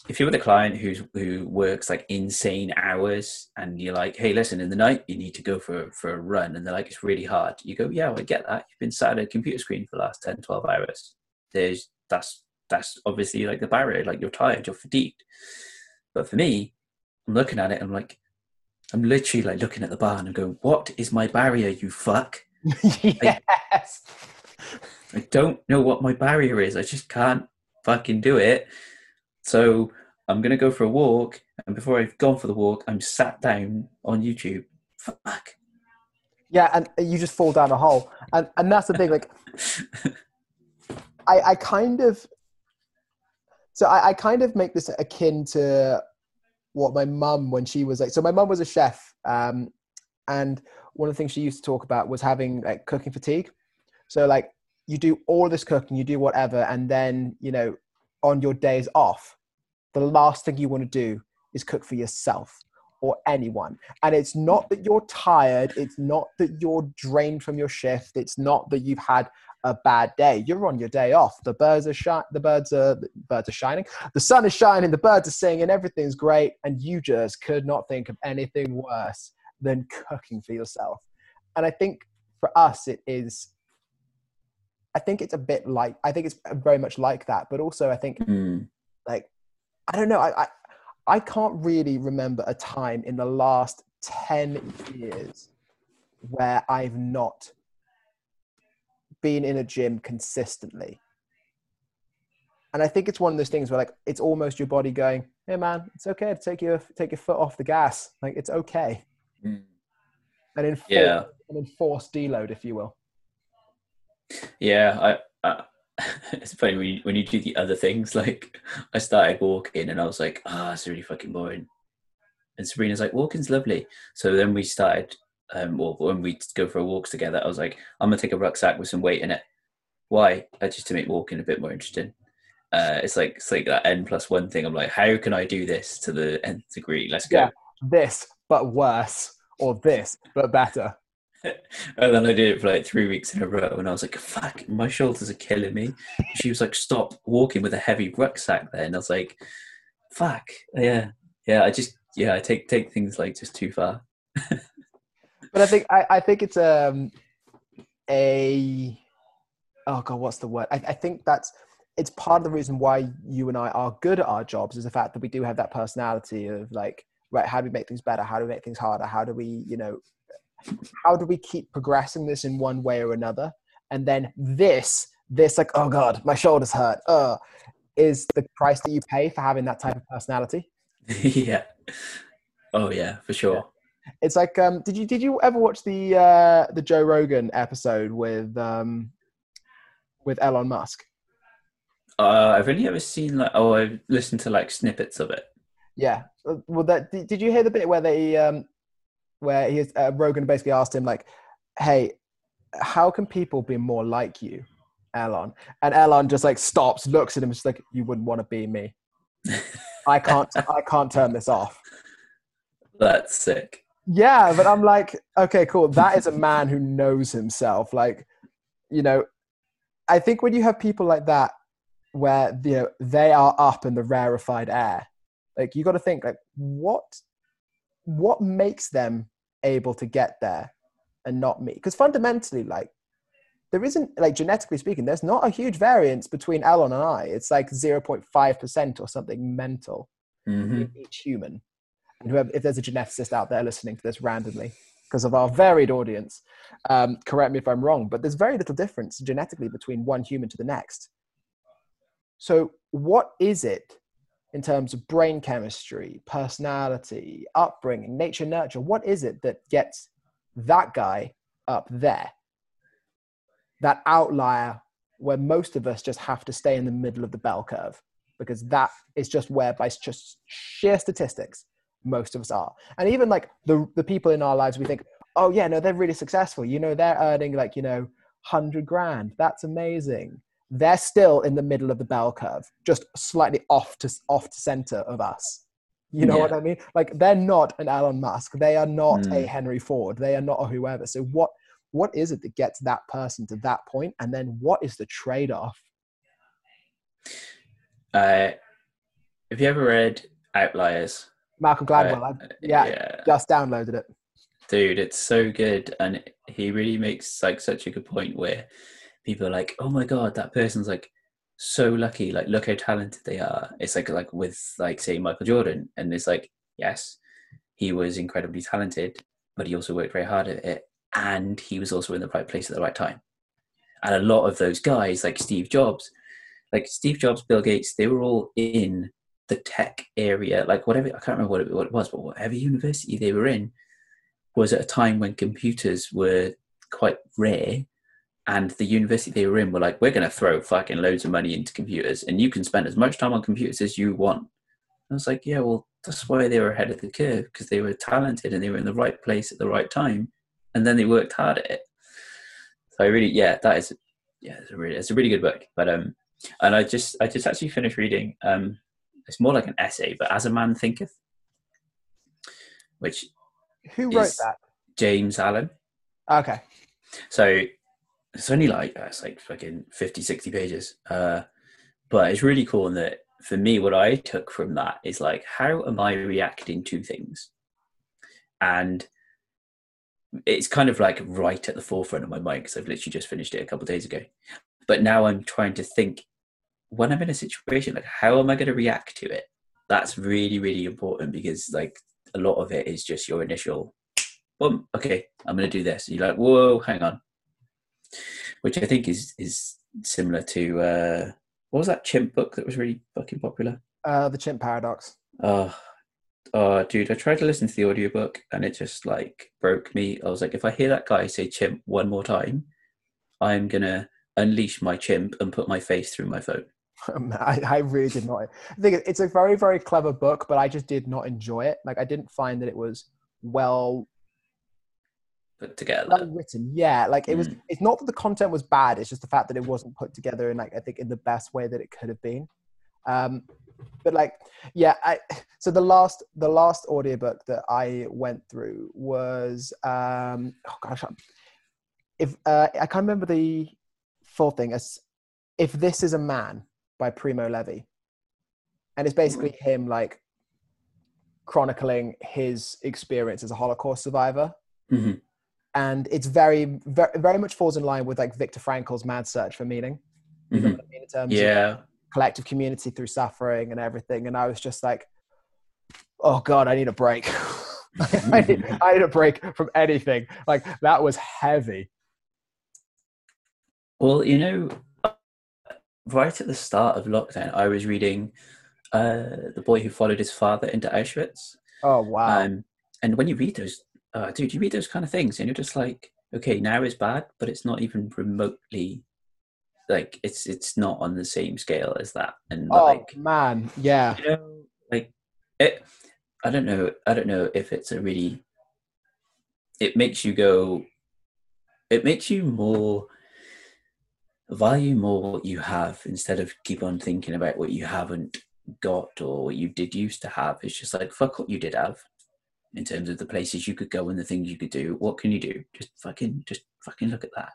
if you're with a client who's who works like insane hours and you're like hey listen in the night you need to go for for a run and they're like it's really hard you go yeah well, i get that you've been sat at a computer screen for the last 10 12 hours there's that's that's obviously like the barrier like you're tired you're fatigued but for me i'm looking at it i'm like i'm literally like looking at the bar and i'm going what is my barrier you fuck yes. I don't know what my barrier is. I just can't fucking do it. So I'm gonna go for a walk, and before I've gone for the walk, I'm sat down on YouTube. Fuck. Yeah, and you just fall down a hole. And and that's the thing, like I, I kind of so I, I kind of make this akin to what my mum when she was like so my mum was a chef um and one of the things she used to talk about was having like cooking fatigue so like you do all this cooking you do whatever and then you know on your days off the last thing you want to do is cook for yourself or anyone and it's not that you're tired it's not that you're drained from your shift it's not that you've had a bad day. You're on your day off. The birds are shi- the birds are the birds are shining. The sun is shining. The birds are singing. Everything's great, and you just could not think of anything worse than cooking for yourself. And I think for us, it is. I think it's a bit like I think it's very much like that, but also I think Mm. like I don't know. I, I I can't really remember a time in the last ten years where I've not been in a gym consistently. And I think it's one of those things where like it's almost your body going, "Hey man, it's okay to take your take your foot off the gas. Like it's okay." Mm. An enforced, Yeah. an enforced deload, if you will. Yeah, I, I it's funny when you, when you do the other things. Like I started walking, and I was like, "Ah, it's really fucking boring." And Sabrina's like, "Walking's lovely." So then we started. Um, well, when we go for walks together, I was like, "I'm gonna take a rucksack with some weight in it." Why? Uh, just to make walking a bit more interesting. Uh, it's like it's like that n plus one thing. I'm like, how can I do this to the nth degree? Let's go. Yeah. This, but worse, or this, but better. and then I did it for like three weeks in a row, and I was like, "Fuck, my shoulders are killing me." She was like, "Stop walking with a heavy rucksack." Then I was like, "Fuck, yeah, yeah." I just, yeah, I take take things like just too far. But I think I, I think it's um a oh god, what's the word? I, I think that's it's part of the reason why you and I are good at our jobs is the fact that we do have that personality of like, right, how do we make things better? How do we make things harder? How do we, you know, how do we keep progressing this in one way or another? And then this, this like, oh god, my shoulders hurt. Uh, is the price that you pay for having that type of personality. yeah. Oh yeah, for sure. It's like, um, did you did you ever watch the uh, the Joe Rogan episode with um, with Elon Musk? Uh, I've only ever seen like, oh, I've listened to like snippets of it. Yeah. Uh, Well, that did, did you hear the bit where they um, where he uh, Rogan basically asked him like, "Hey, how can people be more like you, Elon?" And Elon just like stops, looks at him, just like, "You wouldn't want to be me. I can't. I can't turn this off." That's sick. Yeah, but I'm like, okay, cool. That is a man who knows himself. Like, you know, I think when you have people like that, where you know they are up in the rarefied air, like you got to think, like, what, what makes them able to get there, and not me? Because fundamentally, like, there isn't like genetically speaking, there's not a huge variance between Elon and I. It's like 0.5 percent or something mental hmm in each human. And whoever, if there's a geneticist out there listening to this randomly, because of our varied audience, um, correct me if I'm wrong, but there's very little difference genetically between one human to the next. So, what is it in terms of brain chemistry, personality, upbringing, nature, nurture? What is it that gets that guy up there? That outlier where most of us just have to stay in the middle of the bell curve because that is just where by just sheer statistics most of us are and even like the the people in our lives we think oh yeah no they're really successful you know they're earning like you know 100 grand that's amazing they're still in the middle of the bell curve just slightly off to off to center of us. You know what i mean? Like they're not an elon musk. They are not a Mm. henry ford. They are not a whoever. So what what is it that gets that person to that point? And then what is the trade-off? Uh, have you ever read Outliers? malcolm gladwell Uh, I, yeah, yeah. just downloaded it. Dude it's so good. And he really makes like such a good point where people are like oh my god that person's like so lucky like look how talented they are. It's like like with like say michael jordan and it's like yes he was incredibly talented but he also worked very hard at it and he was also in the right place at the right time. And a lot of those guys like steve jobs like steve jobs bill gates they were all in the tech area like whatever i can't remember what it, what it was but whatever university they were in was at a time when computers were quite rare and the university they were in were like we're going to throw fucking loads of money into computers and you can spend as much time on computers as you want i was like yeah well that's why they were ahead of the curve because they were talented and they were in the right place at the right time, and then they worked hard at it. So I really, yeah, that is, yeah, it's a really, it's a really good book. But um, and I just, I just actually finished reading um, it's more like an essay, but as a man thinketh, which who wrote that? James Allen. Okay. So it's only like uh, it's like fucking 50, 60 pages. Uh, but it's really cool in that for me, what I took from that is like, how am I reacting to things? And it's kind of like right at the forefront of my mind because I've literally just finished it a couple days ago. But now I'm trying to think when I'm in a situation, like how am I going to react to it? That's really, really important because like a lot of it is just your initial, boom, okay, I'm going to do this. And you're like, whoa, hang on. Which I think is is similar to uh, what was that chimp book that was really fucking popular? Uh, the Chimp Paradox. Oh, oh, dude, I tried to listen to the audiobook and it just like broke me. I was like, if I hear that guy say chimp one more time, I'm gonna unleash my chimp and put my face through my phone. I, I really did not. I think it's a very, very clever book, but I just did not enjoy it. Like, I didn't find that it was well put together. Well written, yeah. Like it was. Mm. It's not that the content was bad. It's just the fact that it wasn't put together in like I think in the best way that it could have been. Um, but like, yeah. I so the last the last audiobook that I went through was um oh gosh, if uh, I can't remember the full thing as if this is a man by Primo Levi. And it's basically him like chronicling his experience as a Holocaust survivor. Mm-hmm. And it's very, very, very much falls in line with like Viktor Frankl's Man's Search for Meaning. Mm-hmm. I mean, in terms yeah. of collective community through suffering and everything. And I was just like, oh God, I need a break. I, need, I need a break from anything. Like that was heavy. Well, you know, right at the start of lockdown, I was reading uh, The Boy Who Followed His Father into Auschwitz. Oh, wow. Um, and when you read those, uh, dude, you read those kind of things and you're just like, okay, now is bad, but it's not even remotely like it's it's not on the same scale as that. And oh like, man, yeah, you know, like it. I don't know. I don't know if it's a really. It makes you go. It makes you more value more what you have instead of keep on thinking about what you haven't got or what you did used to have. It's just like fuck what you did have in terms of the places you could go and the things you could do. What can you do? Just fucking just fucking look at that.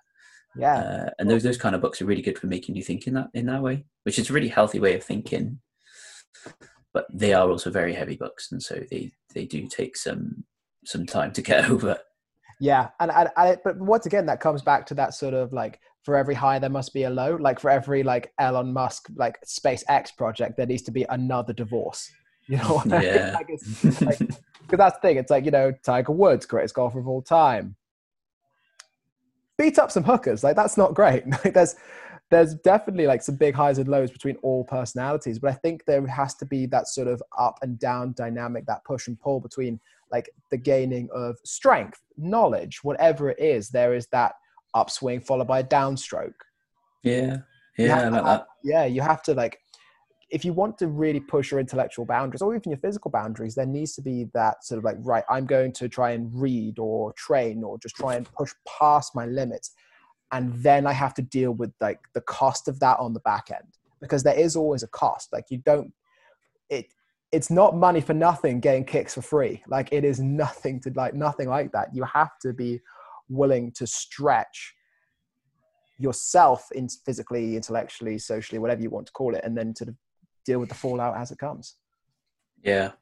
Yeah. Uh, and those those kind of books are really good for making you think in that in that way, which is a really healthy way of thinking. But they are also very heavy books, and so they they do take some some time to get over. Yeah, and, and, and but once again, that comes back to that sort of like for every high there must be a low like for every like elon musk like spacex project there needs to be another divorce you know yeah because like, that's the thing it's like you know tiger woods greatest golfer of all time beat up some hookers like that's not great like there's there's definitely like some big highs and lows between all personalities but i think there has to be that sort of up and down dynamic that push and pull between like the gaining of strength knowledge whatever it is there is that upswing followed by a downstroke. Yeah, yeah, like that. Yeah, you have to like if you want to really push your intellectual boundaries or even your physical boundaries, there needs to be that sort of like, right, I'm going to try and read or train or just try and push past my limits. And then I have to deal with like the cost of that on the back end because there is always a cost. Like you don't, it, it's not money for nothing getting kicks for free. Like it is nothing to like, nothing like that. You have to be willing to stretch yourself in physically, intellectually, socially, whatever you want to call it, and then sort of deal with the fallout as it comes. Yeah.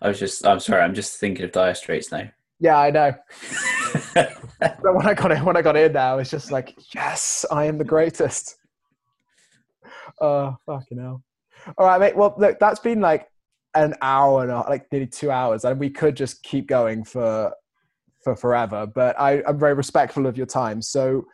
I was just, I'm sorry, I'm just thinking of Dire Straits now. Yeah, I know. but when I got in, when I got in now, it's just like, yes, I am the greatest. Oh, fucking hell. All right, mate. Well, look, that's been like an hour and a, like nearly two hours, and we could just keep going for for forever, but I, I'm very respectful of your time. So,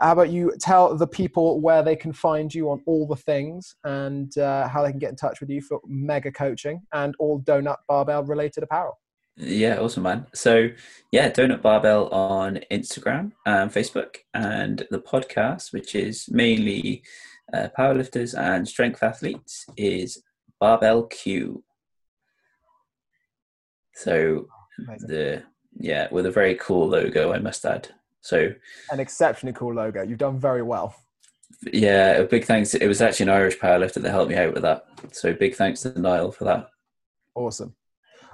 how about you tell the people where they can find you on all the things and uh, how they can get in touch with you for mega coaching and all donut barbell related apparel? Yeah, awesome, man. So, yeah, Donut Barbell on Instagram and Facebook, and the podcast, which is mainly uh, powerlifters and strength athletes, is Barbell Q. So Amazing. the yeah, with a very cool logo, I must add. So An exceptionally cool logo. You've done very well. yeah, a big thanks. It was actually an Irish powerlifter that helped me out with that. So big thanks to Niall for that. Awesome.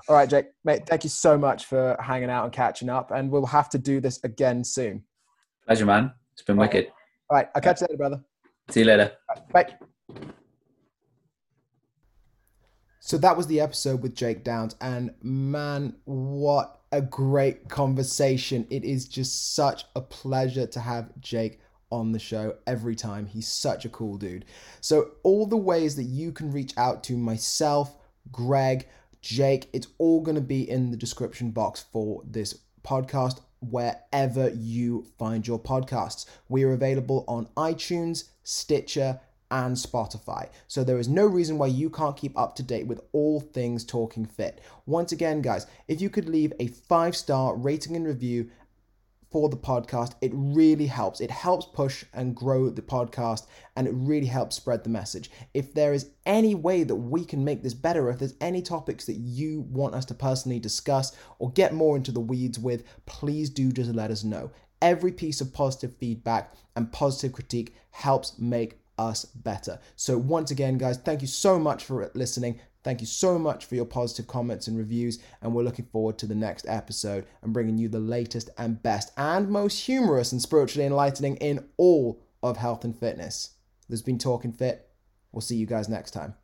All right, Jake, mate, thank you so much for hanging out and catching up. And we'll have to do this again soon. Pleasure, man. It's been Right. wicked. All right, I'll catch you later, brother. See you later. Bye. So that was the episode with Jake Downes, and man, what a great conversation! It is just such a pleasure to have Jake on the show every time. He's such a cool dude. So, all the ways that you can reach out to myself, Greg, Jake, it's all going to be in the description box for this podcast wherever you find your podcasts. We are available on iTunes, Stitcher, and Spotify. So there is no reason why you can't keep up to date with all things Talking Fit. Once again, guys, if you could leave a five star rating and review for the podcast, it really helps. It helps push and grow the podcast and it really helps spread the message. If there is any way that we can make this better, if there's any topics that you want us to personally discuss or get more into the weeds with, please do just let us know. Every piece of positive feedback and positive critique helps make us better. So, once again, guys, thank you so much for listening. Thank you so much for your positive comments and reviews. And we're looking forward to the next episode and bringing you the latest and best and most humorous and spiritually enlightening in all of health and fitness. There's been Talking Fit. We'll see you guys next time.